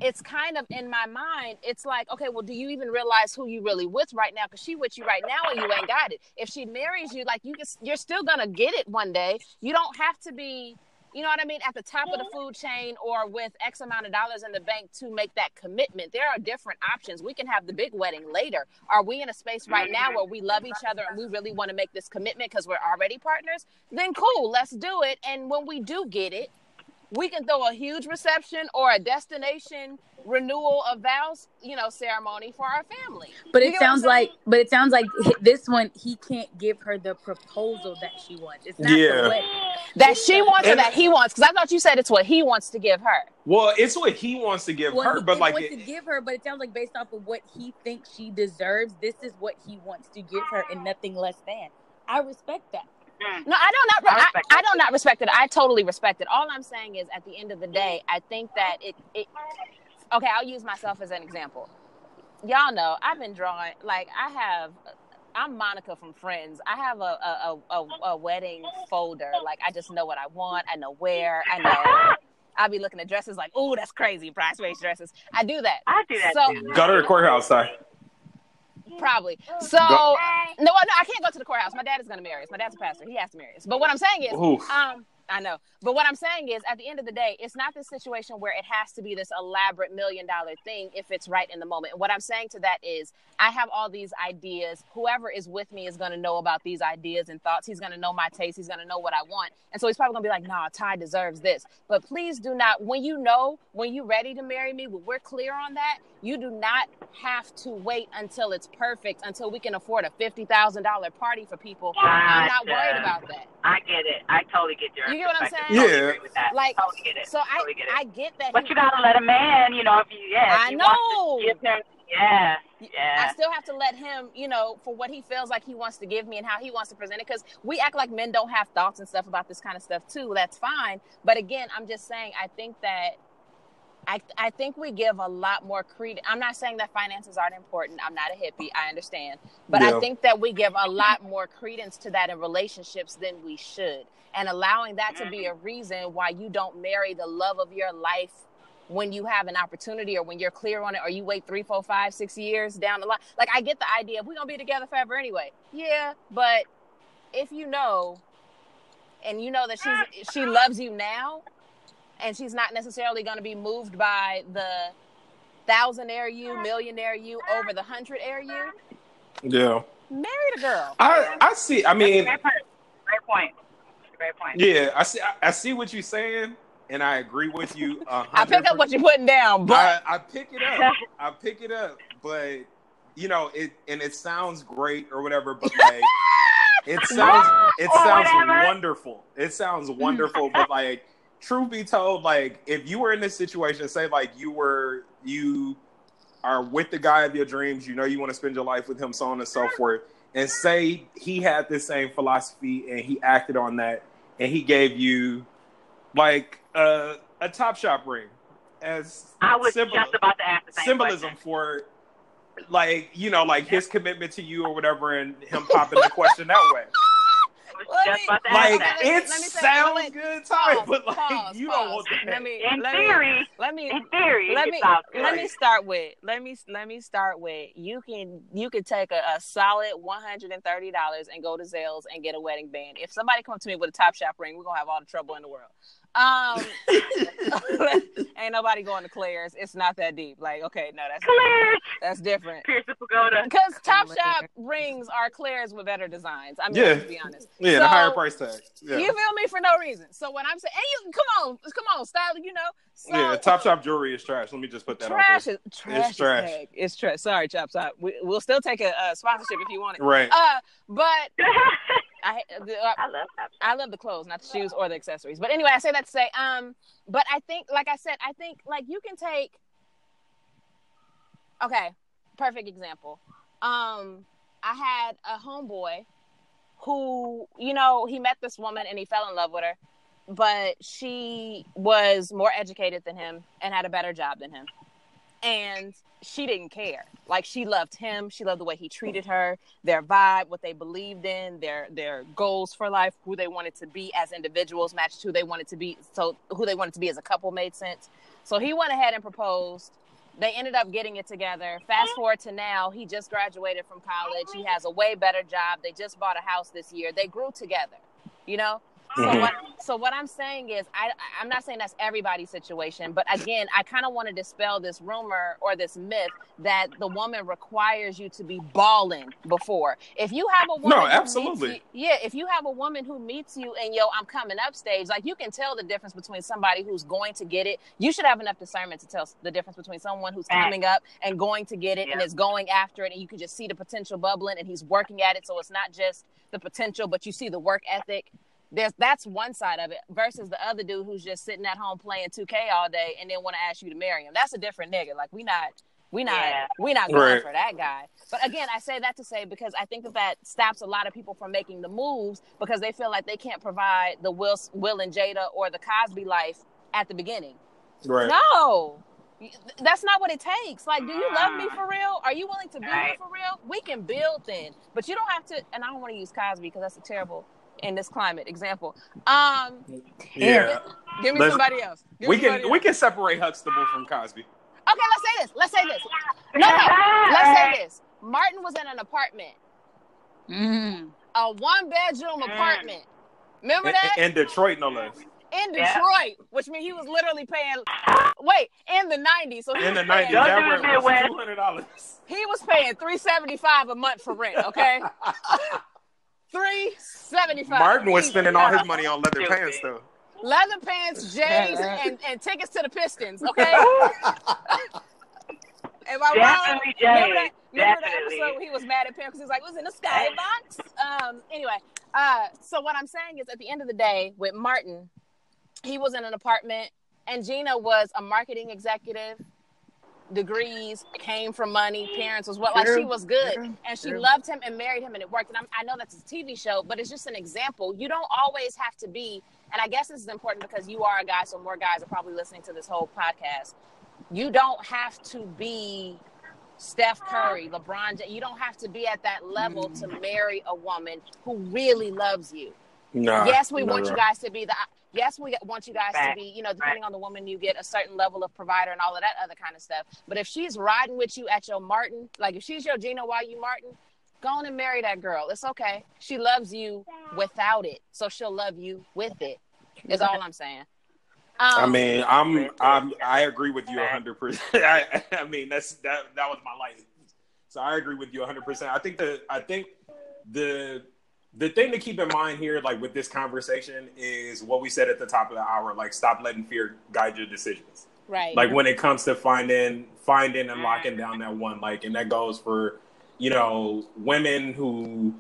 it's kind of in my mind, it's like, okay, well, do you even realize who you really with right now? Because she with you right now and you ain't got it. If she marries you, like you can, you're still gonna get it one day. You don't have to be, you know what I mean, at the top of the food chain or with X amount of dollars in the bank to make that commitment. There are different options. We can have the big wedding later. Are we in a space right now where we love each other and we really want to make this commitment because we're already partners? Then cool, let's do it. And when we do get it, we can throw a huge reception or a destination renewal of vows, you know, ceremony for our family. But You it get what I'm sounds like, but it sounds like this one he can't give her the proposal that she wants. It's not Yeah. the wedding. that she wants or that he wants. Because I thought you said it's what he wants to give her. Well, it's what he wants to give Well, her, he but he like, wants it- to give her, but it sounds like based off of what he thinks she deserves, this is what he wants to give her, and nothing less than. I respect that. Mm. No, I don't not. I I, I, don't not respect it. I totally respect it. All I'm saying is, at the end of the day, I think that it. it okay, I'll use myself as an example. Y'all know I've been drawing. Like I have. I'm Monica from Friends. I have a a, a, a, a wedding folder. Like I just know what I want. I know where. I know. I'll be looking at dresses like, oh, that's crazy. price range dresses. I do that. I do that So- too. go to the courthouse side. Probably. So Go- no, no, I can't go to the courthouse. My dad is going to marry us. My dad's a pastor. He has to marry us. But what I'm saying is, Oof. um, I know. But what I'm saying is, at the end of the day, it's not this situation where it has to be this elaborate million dollar thing if it's right in the moment. And what I'm saying to that is, I have all these ideas. Whoever is with me is going to know about these ideas and thoughts. He's going to know my taste. He's going to know what I want. And so he's probably going to be like, nah, Ty deserves this. But please do not, when you know, when you're ready to marry me, when we're clear on that, you do not have to wait until it's perfect, until we can afford a $50,000 party for people. I'm not worried about that. I get it. I totally get your You get what I'm saying? Totally Yeah. agree with that. Like, totally get it. So I, totally get it. I get that. but you gotta let a man, you know, if you yeah, I you know. want to give him yeah, I still have to let him, you know, for what he feels like he wants to give me and how he wants to present it. Because we act like men don't have thoughts and stuff about this kind of stuff too. That's fine. But again, I'm just saying, I think that. I, I think we give a lot more credence. I'm not saying that finances aren't important. I'm not a hippie. I understand. But Yeah. I think that we give a lot more credence to that in relationships than we should. And allowing that to be mm-hmm. a reason why you don't marry the love of your life when you have an opportunity or when you're clear on it or you wait three, four, five, six years down the line. Like I get the idea we're gonna be together forever anyway. Yeah, but if you know and you know that she's she loves you now and she's not necessarily gonna be moved by the thousandaire you, millionaire you over the hundredaire you, Yeah, marry the girl. I I see. I mean, Great point. Great point. Great point. yeah, I see. I, I see what you're saying, and I agree with you. I pick up what you're putting down, but I, I pick it up. I pick it up, but you know it, and it sounds great or whatever. But like, it sounds it sounds whatever. wonderful. It sounds wonderful, but like, truth be told, like if you were in this situation, say like you were you are with the guy of your dreams, you know you want to spend your life with him, so on and so forth, and say he had the same philosophy and he acted on that, and he gave you like a a top shop ring as I was symbol- just about to ask the same symbolism question. for like you know like his commitment to you or whatever and him popping the question that way I was Let just me- about to ask like that. Let it let me say- sounds good time pause, but like pause, you pause. don't want to. Let me, In let me, theory, let me, in theory, let me let me start with let me let me start with you can you can take a, a solid one hundred and thirty dollars and go to Zales and get a wedding band. If somebody comes to me with a Top Shop ring, we're gonna have all the trouble in the world. Um, ain't nobody going to Claire's. It's not that deep. Like, okay, no, that's Clear. that's different. Piercing Pagoda. Because Top Shop rings are Claire's with better designs. I mean, Yeah. let's be honest. yeah the higher price tag yeah You feel me for no reason. So when I'm saying, and you come on, come on, style. You know, so yeah top shop jewelry is trash let me just put that trash on is trash. Is trash. heck. It's trash. Sorry, Chop Top. We, we'll still take a, uh sponsorship if you want it. right Uh, but I, uh, I love. I love the clothes, not the shoes or the accessories. But anyway, I say that to say, um, but I think, like I said, I think like you can take. Okay, perfect example. Um, I had a homeboy who, you know, he met this woman and he fell in love with her, but she was more educated than him and had a better job than him. And she didn't care. Like she loved him. She loved the way he treated her, their vibe, what they believed in, their their goals for life, who they wanted to be as individuals matched who they wanted to be. So who they wanted to be as a couple made sense. So he went ahead and proposed. They ended up getting it together. Fast forward to now, he just graduated from college. He has a way better job. They just bought a house this year. They grew together, you know? So Mhm. what? So what I'm saying is, I I'm not saying that's everybody's situation, but again, I kind of want to dispel this rumor or this myth that the woman requires you to be balling before. If you have a woman, No, who meets absolutely. you- yeah. If you have a woman who meets you and yo, I'm coming up stage, like you can tell the difference between somebody who's going to get it. You should have enough discernment to tell the difference between someone who's coming up and going to get it and is going after it, and you can just see the potential bubbling, and he's working at it. So it's not just the potential, but you see the work ethic there's that's one side of it versus the other dude who's just sitting at home playing 2K all day and then want to ask you to marry him. That's a different nigga. Like we not we not Yeah. we not going Right. for that guy. But again, I say that to say because I think that that stops a lot of people from making the moves because they feel like they can't provide the Will Will and Jada or the Cosby life at the beginning. Right. No. That's not what it takes. Like, do you love me for real? Are you willing to be here Right. for real? We can build then, but you don't have to. And I don't want to use Cosby because that's a terrible in this climate example. Um, Yeah. give me Let's- somebody else. Give We me can somebody we can separate Huxtable from Cosby. Okay, let's say this. Let's say this. No, no. Let's say this. Martin was in an apartment, Mm. a one bedroom Mm. apartment. Remember that? in Detroit, no less. in Yeah. Detroit, which means he was literally paying. Wait, in the '90s. So he In the was nineties, paying- Don't that rent was two hundred dollars. He was paying three seventy five a month for rent. Okay, three seventy five. Martin was spending all his money on leather pants, though. leather pants, J's, and, and tickets to the Pistons. Okay. Am I wrong? Definitely J's. Remember that, remember that Definitely. episode where he was mad at Pam because he was like, "It was in the skybox." Um. Anyway, uh. So what I'm saying is, at the end of the day, with Martin, he was in an apartment, and Gina was a marketing executive. Degrees came from money. Parents was what like she was good, and she loved him and married him, and it worked. And I'm, I know that's a TV show, but it's just an example. You don't always have to be. And I guess this is important because you are a guy, so more guys are probably listening to this whole podcast. You don't have to be Steph Curry, LeBron. You don't have to be at that level to mm. marry a woman who really loves you. No. yes, we want no. you guys to be the. Yes, we want you guys to be, you know, depending on the woman, you get a certain level of provider and all of that other kind of stuff. But if she's riding with you at your Martin, like if she's your Gina while you Martin, go on and marry that girl. It's okay. She loves you without it, so she'll love you with it. Is all I'm saying. Um, I mean, I'm, I'm, I agree with you 100. percent I, I mean, that's that. That was my life. So I agree with you 100. percent I think the, I think the, the thing to keep in mind here, like with this conversation, is what we said at the top of the hour. Like, stop letting fear guide your decisions. right. Like when it comes to finding, finding and locking mm-hmm. down that one. Like, and that goes for, you know, women who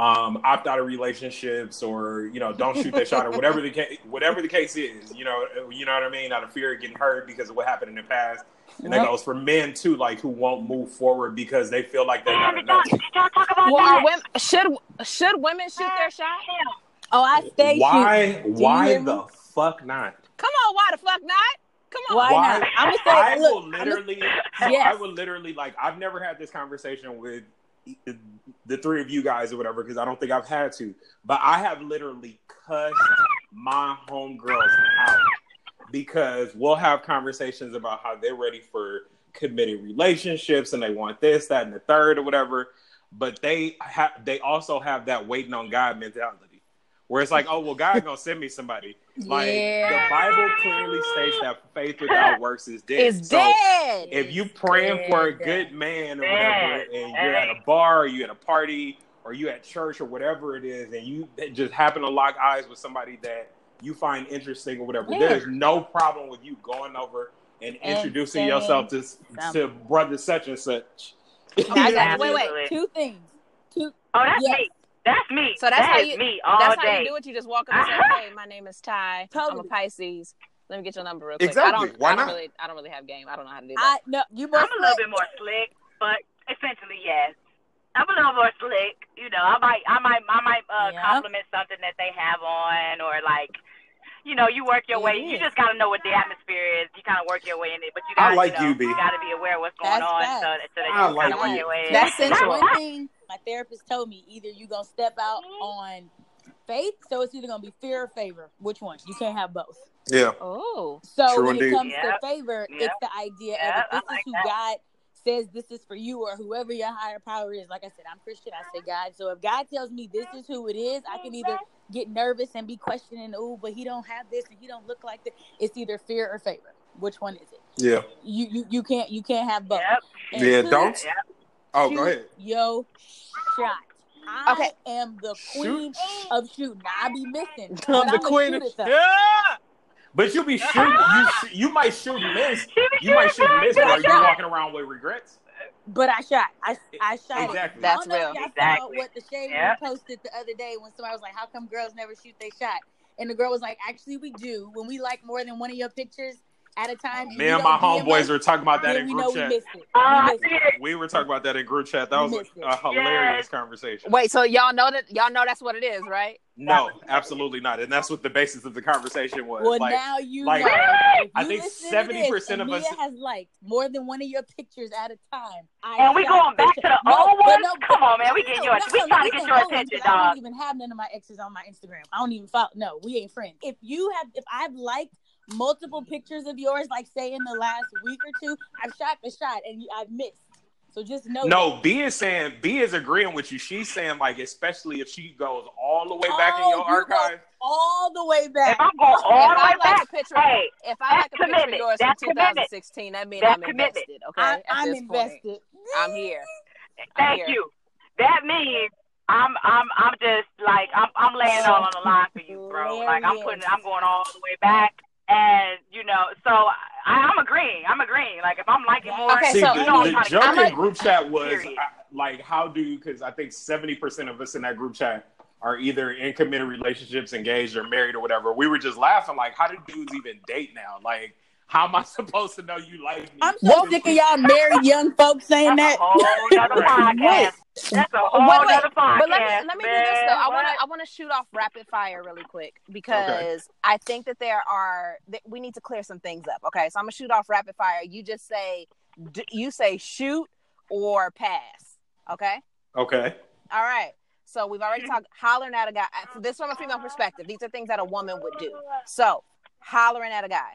um, opt out of relationships or you know don't shoot their shot or whatever the case whatever the case is you know you know what I mean out of fear of getting hurt because of what happened in the past and that goes for men too like who won't move forward because they feel like they're not did y'all, enough. did talk about well, that? women should should women shoot their shot? Oh, I stay Why shooting. Why the fuck not? Come on, why the fuck not? Come on. Why not? I'ma say, I look, will I'ma- literally, Yes. I will literally like. I've never had this conversation with the three of you guys or whatever because I don't think I've had to. But I have literally cussed my homegirls out because we'll have conversations about how they're ready for committed relationships and they want this, that, and the third or whatever. But they have, they also have that waiting on God mentality. Where it's like, oh well, God gonna send me somebody. Like Yeah. the Bible clearly states that faith without works is dead. Is So dead. if you praying for a good man or whatever, and you're at a bar, or you at a party, or you at church or whatever it is, and you just happen to lock eyes with somebody that you find interesting or whatever, Yeah. there's no problem with you going over and And introducing saying yourself to to brother such and such. Now I got wait, wait. Two things. Two. Oh, that's Yes. me. That's me. So that's That how is you- me all That's how you do it. You just walk up and say, Uh-huh. "Hey, my name is Ty. I'm a Pisces. Let me get your number real quick." I Exactly. don't. Why I don't not? really. I don't really have game. I don't know how to do that. I no. You both. I'm a little bit more slick, but essentially yes. I'm a little more slick. You know, I might, I might, I might uh, Yeah. compliment something that they have on, or like, you know, you work your It way. You just gotta know what the atmosphere is. You kind of work your way in it, but you gotta, like you, know, you, B. you gotta be aware of what's going That's on, facts. so, so that you I kind like of work your way in. That's That's sensual. One thing my therapist told me. Either you gonna step out mm-hmm. on faith, so it's either gonna be fear or favor. Which one? You can't have both. Yeah. Oh, So True when indeed. it comes Yep. to favor, Yep. it's the idea Yep, of I this like is who that. God says this is for you or whoever your higher power is. Like I said, I'm Christian. I say God. So if God tells me this is who it is, I can either mm-hmm. get nervous and be questioning, oh, but he don't have this and he don't look like this. It's either fear or favor. Which one is it? Yeah. You you, you can't you can't have both. Yep. And Yeah, two, don't. Yep. Oh, shoot go ahead. Yo shot. I Okay. am the queen of shooting. I be missing. I'm the I'ma queen of it, though. yeah. But you be shooting. You sh- you might shoot and miss. You might shoot and miss, bro. You Shot. walking around with regrets. But I shot. I I shot Exactly. it. That's I don't know real. if y'all Exactly. saw what the shade Yeah. Posted the other day when somebody was like, "How come girls never shoot they shot?" And the girl was like, "Actually, we do. When we like more than one of your pictures at a time, Me and my homeboys were talking about that in group chat. missed it. Uh, we I missed see it. it. We were talking about that in group chat. That was We missed it. a hilarious Yes. conversation. Wait, so y'all know that y'all know that's what it is, right? No, absolutely not. And that's what the basis of the conversation was. Well, like, now you like, know. If I think listen to this 70% and of us- has liked more than one of your pictures at a time. I And we going back to the shot. old but ones? Come on, man. We getting your- we no, trying to get your old ones, attention, 'cause I don't even have none of my exes on my Instagram. I don't even follow. No, we ain't friends. If you have, if I've liked multiple pictures of yours, like say in the last week or two, I've shot the shot and I've missed. So just know. no, B is saying B is agreeing with you. She's saying like, especially if she goes all the way back in Oh, your you go archive. all the way back. If I'm going if all the I way like back, a picture, hey, if I like that's a picture of yours That's from 2016, that means I'm commitment. invested. Okay, I, At I'm this point, invested. I'm here. I'm Thank here. you. That means I'm I'm I'm just like I'm I'm laying all on the line for you, bro. Like I'm putting I'm going all the way back, and you know, so I, I'm agreeing. I'm agreeing. Like if I'm liking more, Okay, See, so- the, you know, the I'm trying to joke in group chat was I, like, how do you? because I think seventy percent of us in that group chat are either in committed relationships, engaged, or married, or whatever. We were just laughing, like, how do dudes even date now? Like, how am I supposed to know you like me? I'm so sick of y'all married young folks saying That's that. a whole other podcast. That's a whole Wait, wait, podcast. But let me let me do this man. though. I want to I want to shoot off rapid fire really quick because I think that there are that we need to clear some things up. Okay, so I'm gonna shoot off rapid fire. You just say d- you say shoot or pass. Okay. Okay. All right. So we've already talked hollering at a guy. uh, This from a female perspective. These are things that a woman would do. So hollering at a guy.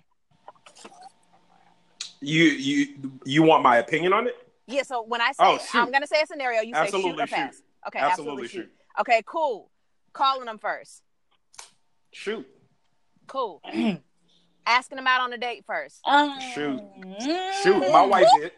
You you you want my opinion on it? Yeah. So when I say Oh. I'm gonna say a scenario, you say shoot Absolutely or pass. Okay. Absolutely Absolutely, shoot. shoot. Okay. Cool. Calling them first. Shoot. Cool. Asking them out on a date first. Um, Shoot. Shoot. My wife did.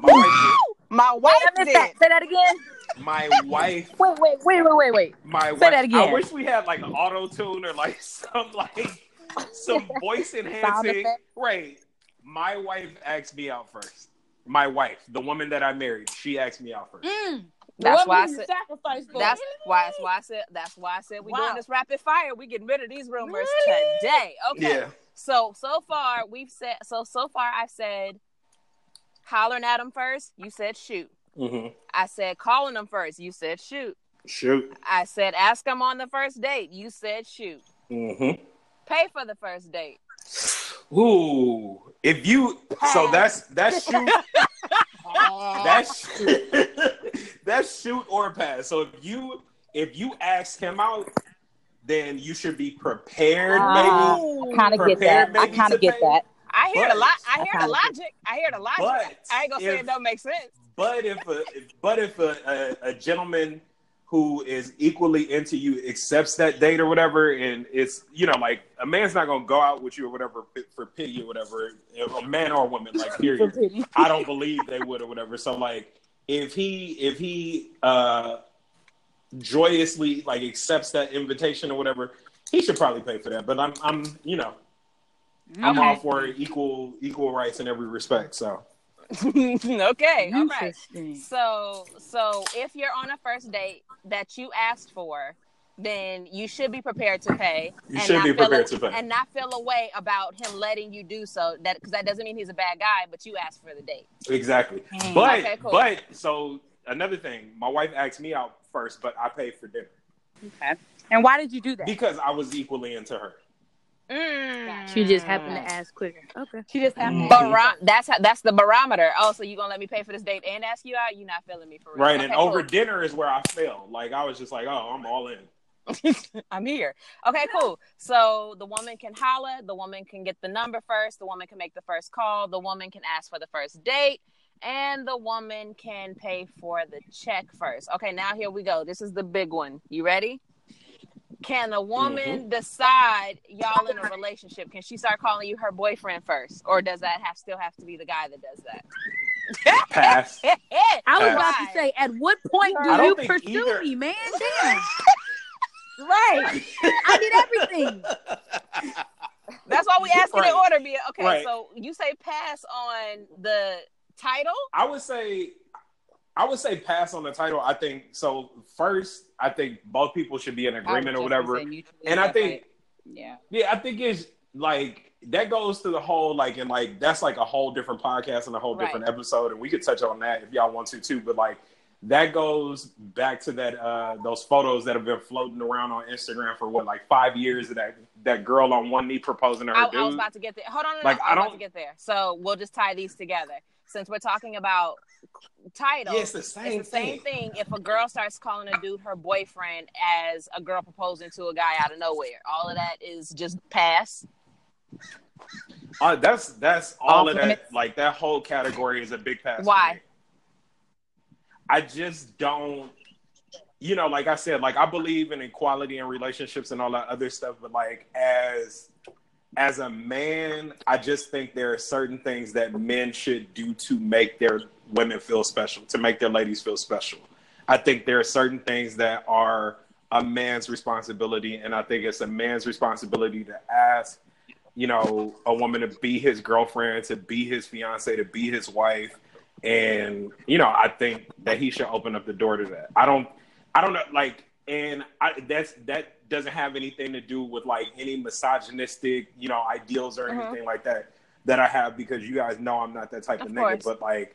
My wife My wife did. that. Say that again. My wife. Wait, wait, wait, wait, wait, wait. My Say wife. that I wish we had like an auto tune or like some like some voice enhancing. effect. Right. My wife asked me out first. My wife, the woman that I married, she asked me out first. Mm. That's why I woman said- sacrificed. That's why. That's why I said. That's why I said we Wow. doing this rapid fire. We getting rid of these rumors Really? today. Okay. Yeah. So so far we've said. So so far I said, hollering at them first. You said shoot. hmm I said calling them first. You said shoot. Shoot. I said ask them on the first date. You said shoot. hmm Pay for the first date. Ooh. If you so that's that's shoot that's that's shoot or pass. So if you if you ask him out, then you should be prepared, Ah. maybe. kind of get that. I kind of get pay. that. I hear But- the lot. I hear I the logic. I hear the logic. But I ain't gonna say if- it don't make sense. But if a but if a, a, a gentleman who is equally into you accepts that date or whatever, and it's you know like a man's not gonna go out with you or whatever for pity or whatever, a man or a woman like period. I don't believe they would or whatever. So like if he if he uh joyously like accepts that invitation or whatever, he should probably pay for that. But I'm I'm you know I'm all for equal equal rights in every respect. So okay. All right. So, so if you're on a first date that you asked for, then you should be prepared to pay. You and should be feel prepared a- to pay. and not feel a way about him letting you do so. That because that doesn't mean he's a bad guy, but you asked for the date. exactly. Mm. But Okay, cool. but so another thing, my wife asked me out first, but I paid for dinner Okay. And why did you do that? because I was equally into her. Mm. She just happened to ask quicker. Okay. She just happened. Baro- that's how, that's the barometer. Oh, so you gonna let me pay for this date and ask you out? You're not feeling me for real? Right, Okay, and over dinner is where I fell. Like I was just like, oh, I'm all in. I'm here. Okay, cool. So the woman can holler, the woman can get the number first, the woman can make the first call, the woman can ask for the first date, and the woman can pay for the check first. Okay, now here we go. This is the big one. You ready? Can a woman Mm-hmm. decide y'all in a relationship? Can she start calling you her boyfriend first, or does that have still have to be the guy that does that? Pass. I was Pass. about to say, at what point do you pursue either- me, man? Damn. right. I did everything. That's why we ask it in order. Be okay. Right. So you say pass on the title. I would say, I would say pass on the title. I think so. First, I think both people should be in agreement or whatever. And I think, yeah. yeah, I think it's like that goes to the whole like and like that's like a whole different podcast and a whole Right. different episode, and we could touch on that if y'all want to too. But like that goes back to that uh those photos that have been floating around on Instagram for what like five years of that that girl on one knee proposing to her I, dude. I was about to get there. Hold on, no, no, Like, I I was about don't- to get there. So we'll just tie these together. Since we're talking about titles, Yeah, it's the same it's the same thing. If a girl starts calling a dude her boyfriend as a girl proposing to a guy out of nowhere, all of that is just pass. Uh, that's that's all Off of that. Like that whole category is a big pass. Why? I just don't. You know, like I said, like I believe in equality in relationships and all that other stuff, but like as as a man, I just think there are certain things that men should do to make their women feel special, to make their ladies feel special. I think there are certain things that are a man's responsibility, and I think it's a man's responsibility to ask you know, a woman to be his girlfriend, to be his fiance, to be his wife. And, you know, I think that he should open up the door to that. I don't, I don't know, like, and I, that's, that doesn't have anything to do with like any misogynistic, you know, ideals or Mhm. anything like that, that I have because you guys know I'm not that type of, Of nigga. But like,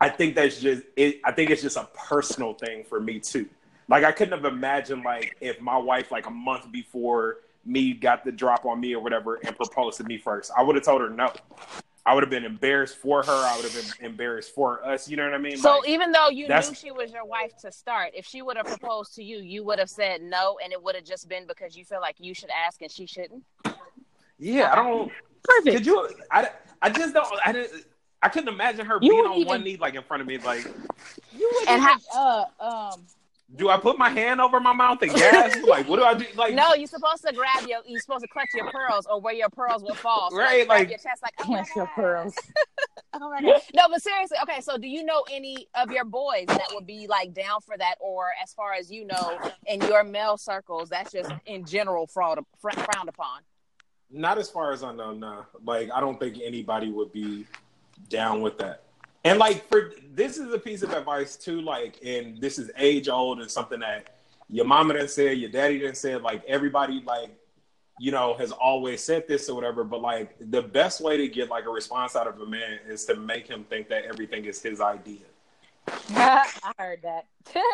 I think that's just, it, I think it's just a personal thing for me too. Like, I couldn't have imagined like if my wife, like a month before, me got the drop on me or whatever and proposed to me first. I would have told her no. I would have been embarrassed for her. I would have been embarrassed for us. You know what I mean? So Like, even though you knew she was your wife to start, if she would have proposed to you, you would have said no, and it would have just been because you feel like you should ask and she shouldn't. yeah, I don't. Perfect. Could you? I, I just don't. I didn't. I couldn't imagine her You being wouldn't on one knee like in front of me. Like, You would And even, uh, um, do I put my hand over my mouth and gas? like, what do I do? Like, No, you're supposed to grab your. You're supposed to clutch your pearls or where your pearls will fall. So Right, grab like- your chest, like oh Clutch your pearls. Oh my God. No, but seriously, okay. So, do you know any of your boys that would be like down for that, or as far as you know, in your male circles, that's just in general fraud, fr- frowned upon? Not as far as I know, no. Like, I don't think anybody would be down with that. And like, for this is a piece of advice too. Like, and this is age old and something that your mama didn't say, your daddy didn't say. Like, everybody, like, you know, has always said this or whatever. But like, the best way to get like a response out of a man is to make him think that everything is his idea. I heard that.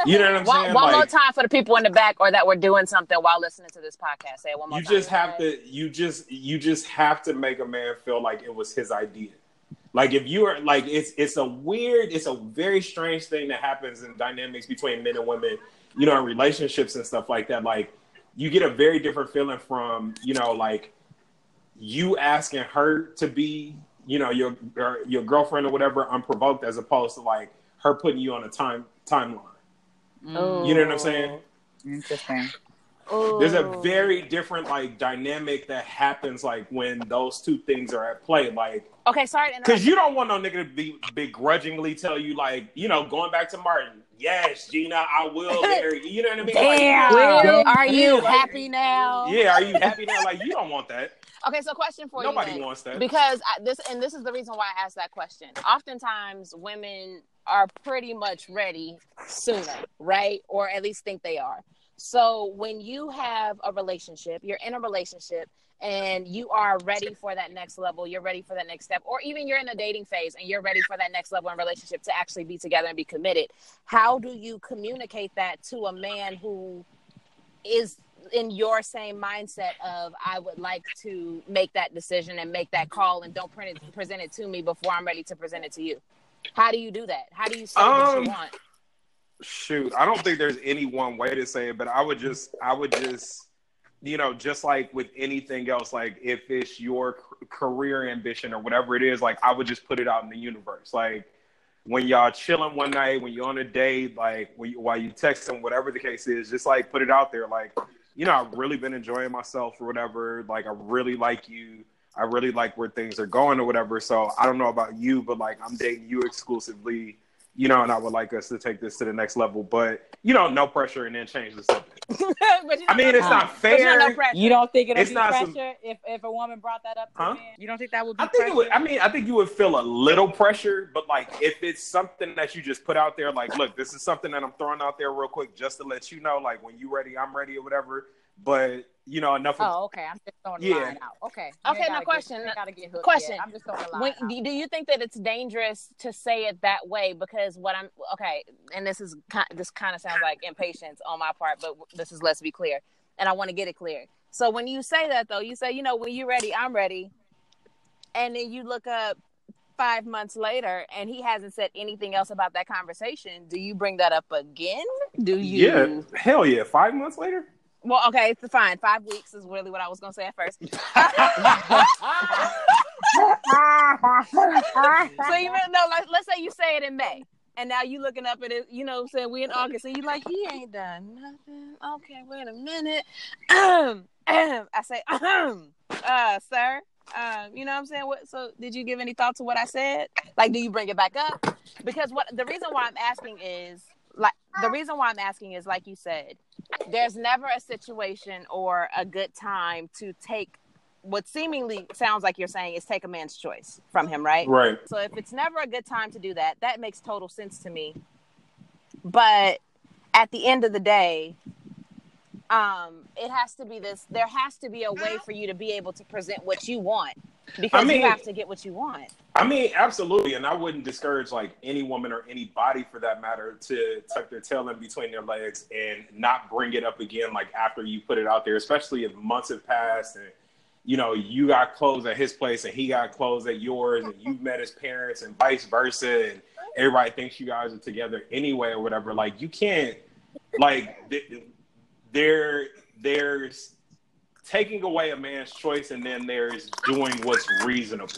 You know what I'm One, saying? one more Like, time for the people in the back or that were doing something while listening to this podcast. Say it one more you time. just have to you just you just have to make a man feel like it was his idea like if you are like it's it's a weird it's a very strange thing that happens in dynamics between men and women you know in relationships and stuff like that. Like you get a very different feeling from you know like you asking her to be you know your your, girlfriend or whatever unprovoked as opposed to like her putting you on a time timeline. You know what i'm saying? Oh, interesting. There's a oh. very different like dynamic that happens like when those two things are at play like Okay, sorry because you don't want no nigga to be begrudgingly tell you like you know going back to martin yes gina i will marry you you know what i mean Like, Damn. Will, Yeah. are you Like- happy now? yeah are you happy now like you don't want that Okay, so question for you. nobody wants that because I, this and this is the reason why I asked that question. Oftentimes, women are pretty much ready sooner, right? Or at least think they are. So when you have a relationship, you're in a relationship and you are ready for that next level, you're ready for that next step, or even you're in a dating phase and you're ready for that next level in relationship to actually be together and be committed. How do you communicate that to a man who is in your same mindset of I would like to make that decision and make that call and don't print it, present it to me before I'm ready to present it to you. How do you do that? How do you say what Um, you want? Shoot i don't think there's any one way to say it but i would just i would just you know just like with anything else like if it's your career ambition or whatever it is like i would just put it out in the universe like when y'all chilling one night when you're on a date like you, while you texting whatever the case is just like put it out there like you know, I've really been enjoying myself or whatever. Like, I really like you. I really like where things are going or whatever. So I don't know about you, but like, I'm dating you exclusively, you know, and I would like us to take this to the next level. But you know, no pressure, and then change the subject. But I mean, it's not but you fair. no. You don't think it'll It's be not pressure some- if, if a woman brought that up to Huh? a man? You don't think that would be I think pressure? it would. I mean, I think you would feel a little pressure, but like if it's something that you just put out there, like, look, this is something that I'm throwing out there real quick just to let you know, like, when you ready, I'm ready or whatever. But you know, enough. Of, Oh, okay. I'm just throwing the Yeah. line out. Okay. You Okay, ain't no question. Get, gotta get hooked Question. Yet. I'm just throwing the line When, do do you think that it's dangerous to say it that way? Because what I'm okay, and this is this kind of sounds like impatience on my part, but this is let's be clear, and I want to get it clear. So when you say that though, you say, you know, when you're ready, I'm ready, and then you look up five months later, and he hasn't said anything else about that conversation. Do you bring that up again? Do you? yeah, hell yeah. Five months later. Well, okay, it's fine. Five weeks is really what I was gonna say at first. so you no, like, let's say you say it in May, and now you looking up at it. You know, what I'm saying we in August, and you like he ain't done nothing. Okay, wait a minute. I say, uh, sir. Um, you know what I'm saying? What? So, did you give any thought to what I said? Like, do you bring it back up? Because what the reason why I'm asking is the reason why I'm asking is like you said, there's never a situation or a good time to take what seemingly sounds like you're saying is take a man's choice from him, right? Right. So if it's never a good time to do that, that makes total sense to me. But at the end of the day, um, it has to be this. There has to be a way for you to be able to present what you want because I mean- you have to get what you want. I mean, absolutely, and I wouldn't discourage like any woman or anybody for that matter to tuck their tail in between their legs and not bring it up again like after you put it out there, especially if months have passed and you know you got clothes at his place and he got clothes at yours and you've met his parents and vice versa and everybody thinks you guys are together anyway or whatever. Like you can't like th- there there's taking away a man's choice and then there's doing what's reasonable.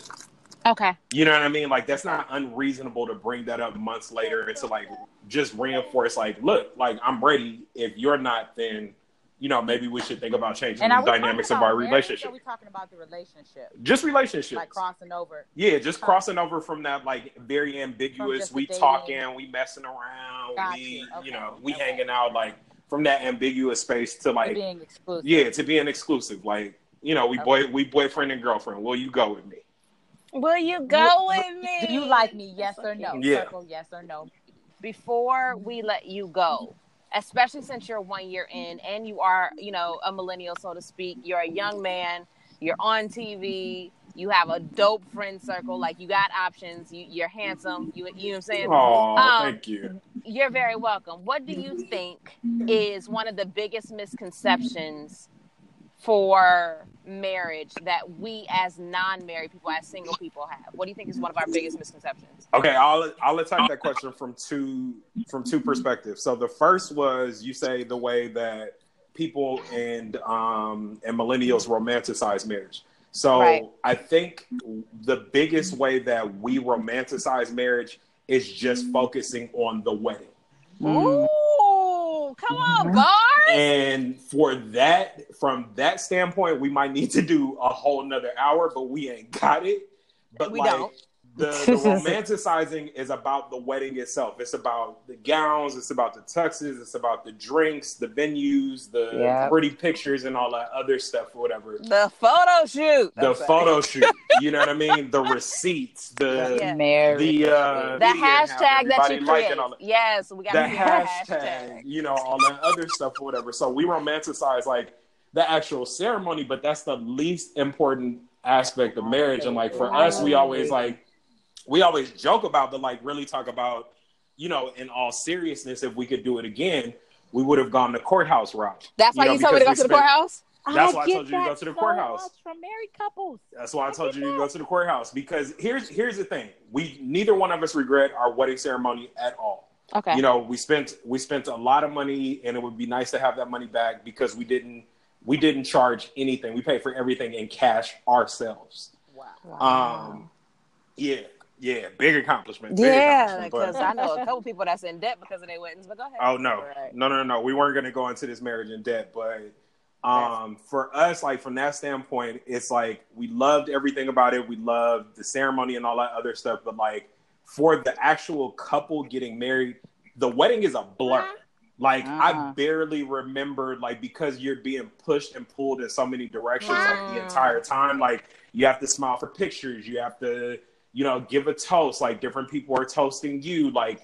Okay. You know what I mean? Like that's not unreasonable to bring that up months later and to like just reinforce like, look, like I'm ready. If you're not, then you know maybe we should think about changing the dynamics of our about marriage, or relationship. Are we talking about the relationship, Just relationships. like crossing over? yeah, just crossing over from that like very ambiguous. We talking, we messing around, Got we you. Okay. you know we Okay. hanging out like from that ambiguous space to to like being exclusive. yeah to being exclusive. Like you know we Okay. boy we boyfriend and girlfriend. Will you go with me? Will you go with me? Do you like me? Yes or no? Yeah. Circle yes or no. before we let you go, especially since you're one year in and you are, you know, a millennial, so to speak. You're a young man. You're on TV. You have a dope friend circle. Like you got options. You, you're handsome. You, you know what I'm saying? Oh, Um, thank you. You're very welcome. What do you think is one of the biggest misconceptions for marriage that we as non-married people, as single people have? What do you think is one of our biggest misconceptions? Okay, I'll I'll attack that question from two from two perspectives. So the first was you say the way that people and um and millennials romanticize marriage. So Right. I think the biggest way that we romanticize marriage is just focusing on the wedding. Mm. Ooh, come on, mm-hmm. bars. And for that, from that standpoint, we might need to do a whole nother hour, but we ain't got it. But We like don't. The, the romanticizing is about the wedding itself. It's about the gowns, it's about the tuxes, it's about the drinks, the venues, the Yeah. pretty pictures, and all that other stuff or whatever. The photo shoot. The I'm sorry. photo shoot, you know what I mean? The receipts, the Yeah. The uh, The video and have hashtag that you liking create. all that Yes, we got the to hashtag, you know, all that other stuff or whatever. So we romanticize like the actual ceremony, but that's the least important aspect of marriage. And like for us, we always like we always joke about, but like really talk about, you know, in all seriousness, if we could do it again, we would have gone to the courthouse route. That's why know, you told me to go because to the courthouse. That's why I told you to go to the so courthouse. much From married couples. That's why I told you to go to the courthouse because here's here's the thing: we neither one of us regret our wedding ceremony at all. Okay. You know, we spent we spent a lot of money, and it would be nice to have that money back because we didn't we didn't charge anything. We paid for everything in cash ourselves. Wow. Um, yeah, yeah, big accomplishment. Big yeah, because I know a couple people that's in debt because of their weddings. But go ahead. Oh no, Right. no, no, no, no. We weren't going to go into this marriage in debt, but Um, for us, like from that standpoint, it's like we loved everything about it. We loved the ceremony and all that other stuff. But like for the actual couple getting married, the wedding is a blur. Mm-hmm. Like I Uh-uh. barely remember, like because you're being pushed and pulled in so many directions, like the mm. entire time. Like you have to smile for pictures, you have to, you know, give a toast. Like different people are toasting you. Like,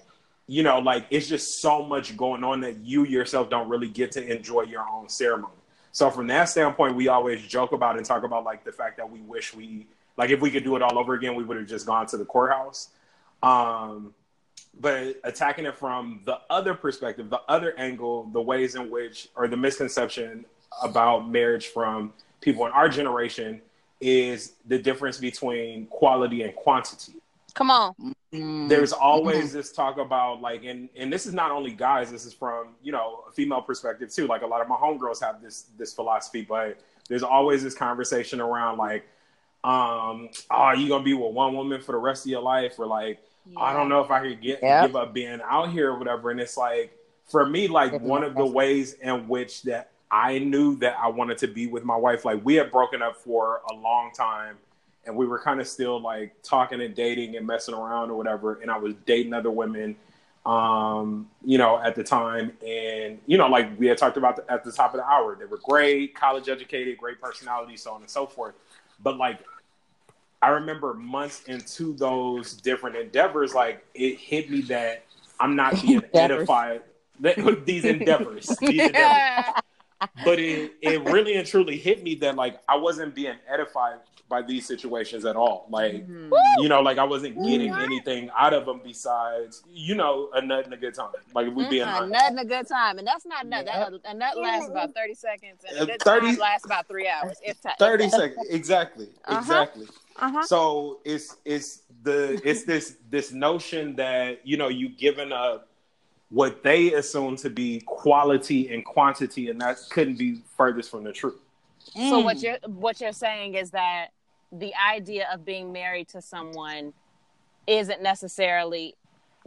you know, like it's just so much going on that you yourself don't really get to enjoy your own ceremony. So from that standpoint, we always joke about and talk about like the fact that we wish we like if we could do it all over again, we would have just gone to the courthouse. Um, but attacking it from the other perspective, the other angle, the ways in which, or the misconception about marriage from people in our generation is the difference between quality and quantity. Come on. Mm. There's always this talk about like, and and this is not only guys. This is from you know a female perspective too. Like a lot of my homegirls have this this philosophy, but there's always this conversation around like, um, oh, you gonna be with one woman for the rest of your life, or like, I don't know if I could get Yep. give up being out here or whatever. And it's like for me, like one of the ways in which that I knew that I wanted to be with my wife. Like we had broken up for a long time, and we were kind of still like talking and dating and messing around or whatever. And I was dating other women, um, you know, at the time. And you know, like we had talked about the, at the top of the hour, they were great, college educated, great personality, so on and so forth. But like I remember months into those different endeavors, like it hit me that I'm not being edified. These endeavors, these endeavors. But it, it really and truly hit me that like I wasn't being edified by these situations at all. Like Mhm. you know, like I wasn't getting anything out of them besides you know a nut and a good time. Like we being Mhm, honest. nut and a good time, and that's not nut. Yep. That, a nut lasts about thirty seconds, and a Uh, good 30 time lasts about three hours. If time. 30 seconds exactly Uh-huh. exactly Uh-huh. so it's it's the it's this this notion that you know you giving up what they assume to be quality and quantity and that couldn't be furthest from the truth So what Mm. you're what you're saying is that the idea of being married to someone isn't necessarily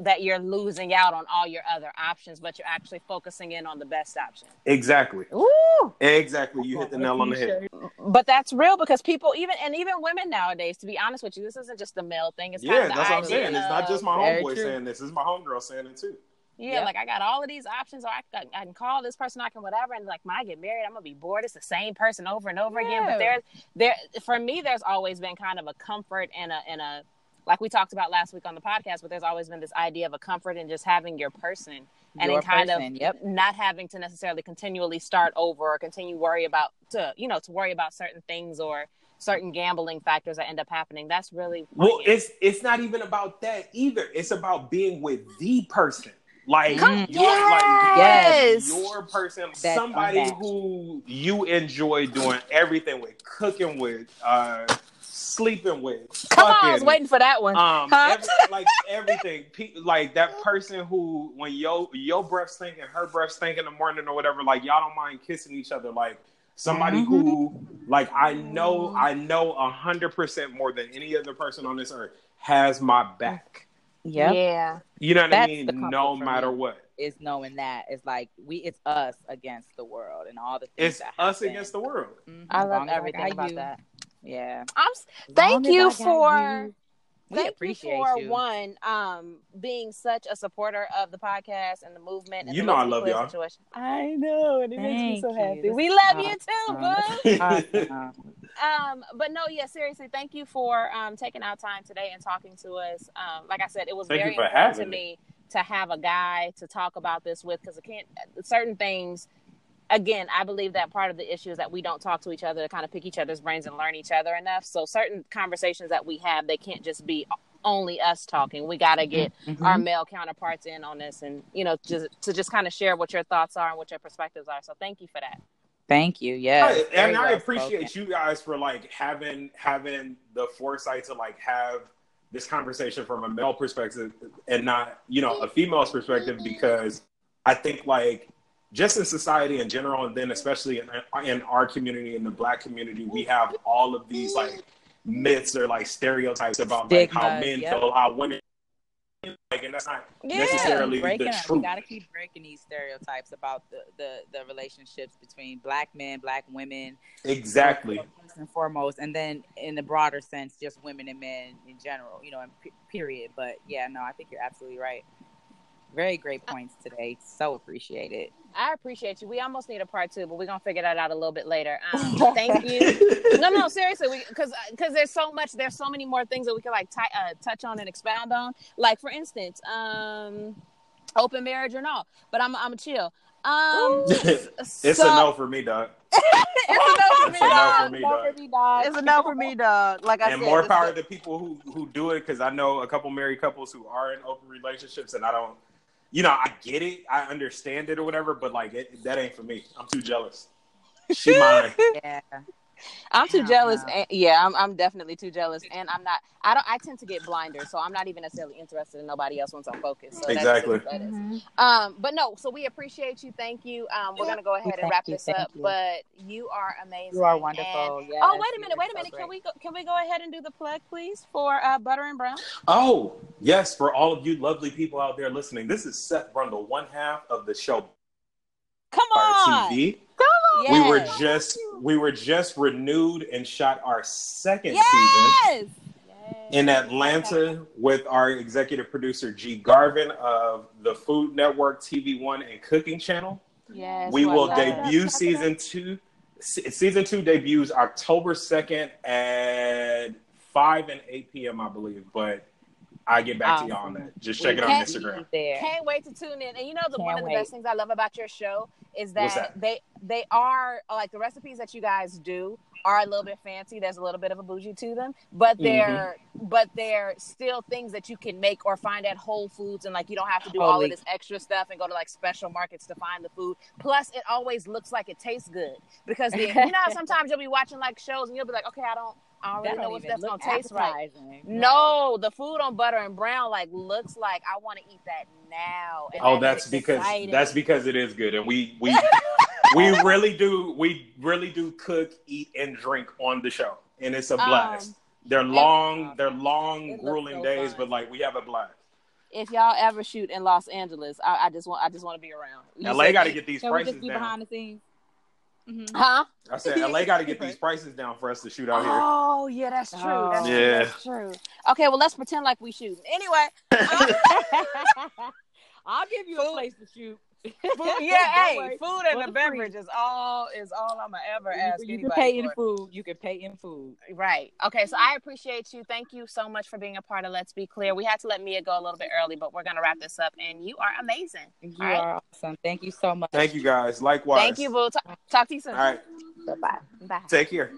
that you're losing out on all your other options, but you're actually focusing in on the best option. exactly Ooh. exactly you hit the nail on the head But that's real because people even and even women nowadays, to be honest with you, this isn't just a male thing. It's kind yeah of the that's what i'm idea saying it's not just my homeboy saying this it's my homegirl saying it too Yeah, Yep. like I got all of these options, or I, can- I can call this person, I can whatever, and like when I get married, I'm gonna be bored. It's the same person over and over again. But there's there for me, there's always been kind of a comfort and a and a like we talked about last week on the podcast. But there's always been this idea of a comfort in just having your person and Your in kind person, of yep. not having to necessarily continually start over or continue worry about to you know to worry about certain things or certain gambling factors that end up happening. That's really well it's it's not even about that either it's about being with the person like Come- you're like Yes. your person, That's somebody unmatched. who you enjoy doing everything with, cooking with, uh, sleeping with. come on, I was waiting for that one. Um, Huh? every, like everything, Pe- like that person who, when your your breath stink and her breath stink in the morning or whatever, like y'all don't mind kissing each other, like somebody Mm-hmm. who, like I know, I know a hundred percent more than any other person on this earth has my back. Yep. Yeah. You know what That's I mean? No matter me. what. Is knowing that it's like we, it's us against the world and all the things. It's that us happen. against the world. Mhm. I love long everything got about you. that. Yeah. I'm Thank you for- you. We Thank appreciate you for you. one um being such a supporter of the podcast and the movement. And You the know I love Clear y'all. Situation. I know, and it makes me Thank so you. happy. We is love you too, awesome. boo. Awesome. Um, but no, yeah, seriously, thank you for um taking out time today and talking to us. Um, like I said, it was Thank very important to me to have a guy to talk about this with because I can't certain things. Again, I believe that part of the issue is that we don't talk to each other to kind of pick each other's brains and learn each other enough. So certain conversations that we have, they can't just be only us talking. We got to get Mhm. our male counterparts in on this, and you know, just to just kind of share what your thoughts are and what your perspectives are. So thank you for that. Thank you. Yeah. I- and I appreciate you guys for like having having the foresight to like have this conversation from a male perspective and not you know a female's perspective because I think like just in society in general and then especially in, in our community in the black community we have all of these like myths or like stereotypes about like how men yep. feel how women like, and that's not Yeah. necessarily breaking the them. We got to keep breaking these stereotypes about the, the, the relationships between black men, black women, Exactly. first and foremost, and then in the broader sense, just women and men in general, you know, period. But yeah, no, I think you're absolutely right. Very great points today. So appreciate it. I appreciate you. We almost need a part two, but we're gonna figure that out a little bit later. Um, thank you. no, no, seriously, because because there's so much, there's so many more things that we could like t- uh, touch on and expound on. Like for instance, um, open marriage or not. But I'm I'm chill. Um, it's a no for me, dog. It's a no for me, a dog. for me, dog. It's a no for me, dog. Like I and said, more it's power the- to people who who do it because I know a couple married couples who are in open relationships, and I don't, you know, I get it, I understand it or whatever, but like it, that ain't for me. I'm too jealous. She mine. Yeah. I'm too Yeah, jealous. no. And, yeah, I'm, I'm definitely too jealous, and I'm not. I don't. I tend to get blinder, so I'm not even necessarily interested in nobody else once I'm focused. So that's Exactly. just what that is. Um, but no. So we appreciate you. Thank you. Um, we're gonna go ahead and Thank wrap you, this up. you. But you are amazing. You are And- wonderful. Yes, oh wait a minute. are Wait a so minute. Can we go? Can we go ahead and do the plug, please, for uh, Butter and Brown? Oh yes, for all of you lovely people out there listening, this is Seth Brundle, one half of the show Come Fire on. TV. Yes. We were just we were just renewed and shot our second season. Yes. in Atlanta with our executive producer G Garvin of the Food Network TV One and Cooking Channel. Yes. we will love that. debut season two. se- Season two debuts October second at five and eight p.m. I believe, but I get back to um, y'all on that. Just check it on Instagram. There. Can't wait to tune in. And you know, the, one Can't of the wait. best things I love about your show is that, that? they they are like the recipes that you guys do are a little bit fancy. There's a little bit of a bougie to them, but mm-hmm. they're but they're still things that you can make or find at Whole Foods, and like you don't have to do all of this extra stuff and go to like special markets to find the food. Plus, it always looks like it tastes good because the, you know sometimes you'll be watching like shows and you'll be like, okay, I don't. I don't That really know don't what that's gonna taste right. appetizing. No, the food on butter and brown like looks like I want to eat that now. And Oh, that that's because exciting. that's because it is good, and we we we really do we really do cook, eat, and drink on the show, and it's a blast. Um, they're long, they're long, grueling so days, fun. but like we have a blast. if y'all ever shoot in Los Angeles, I, I just want I just want to be around. You LA got to get these Can we prices just be down. behind the scenes? Mhm. Huh? I said LA got to get these prices down for us to shoot out here. Oh yeah, that's true. Oh. That's true. Yeah. That's true. Okay, well let's pretend like we shoot. Anyway, I'll give you a place to shoot. Food, yeah, hey, worry. food and For the the beverage is all is all I'm gonna ever ask You, you can anybody pay in food. You can pay in food. Right. Okay. So I appreciate you. Thank you so much for being a part of Let's Be Clear. We had to let Mia go a little bit early, but we're gonna wrap this up. And you are amazing. You All right. are awesome. Thank you so much. Thank you guys. Likewise. Thank you, Boo. Talk, talk to you soon. All right. Bye. Bye. Take care.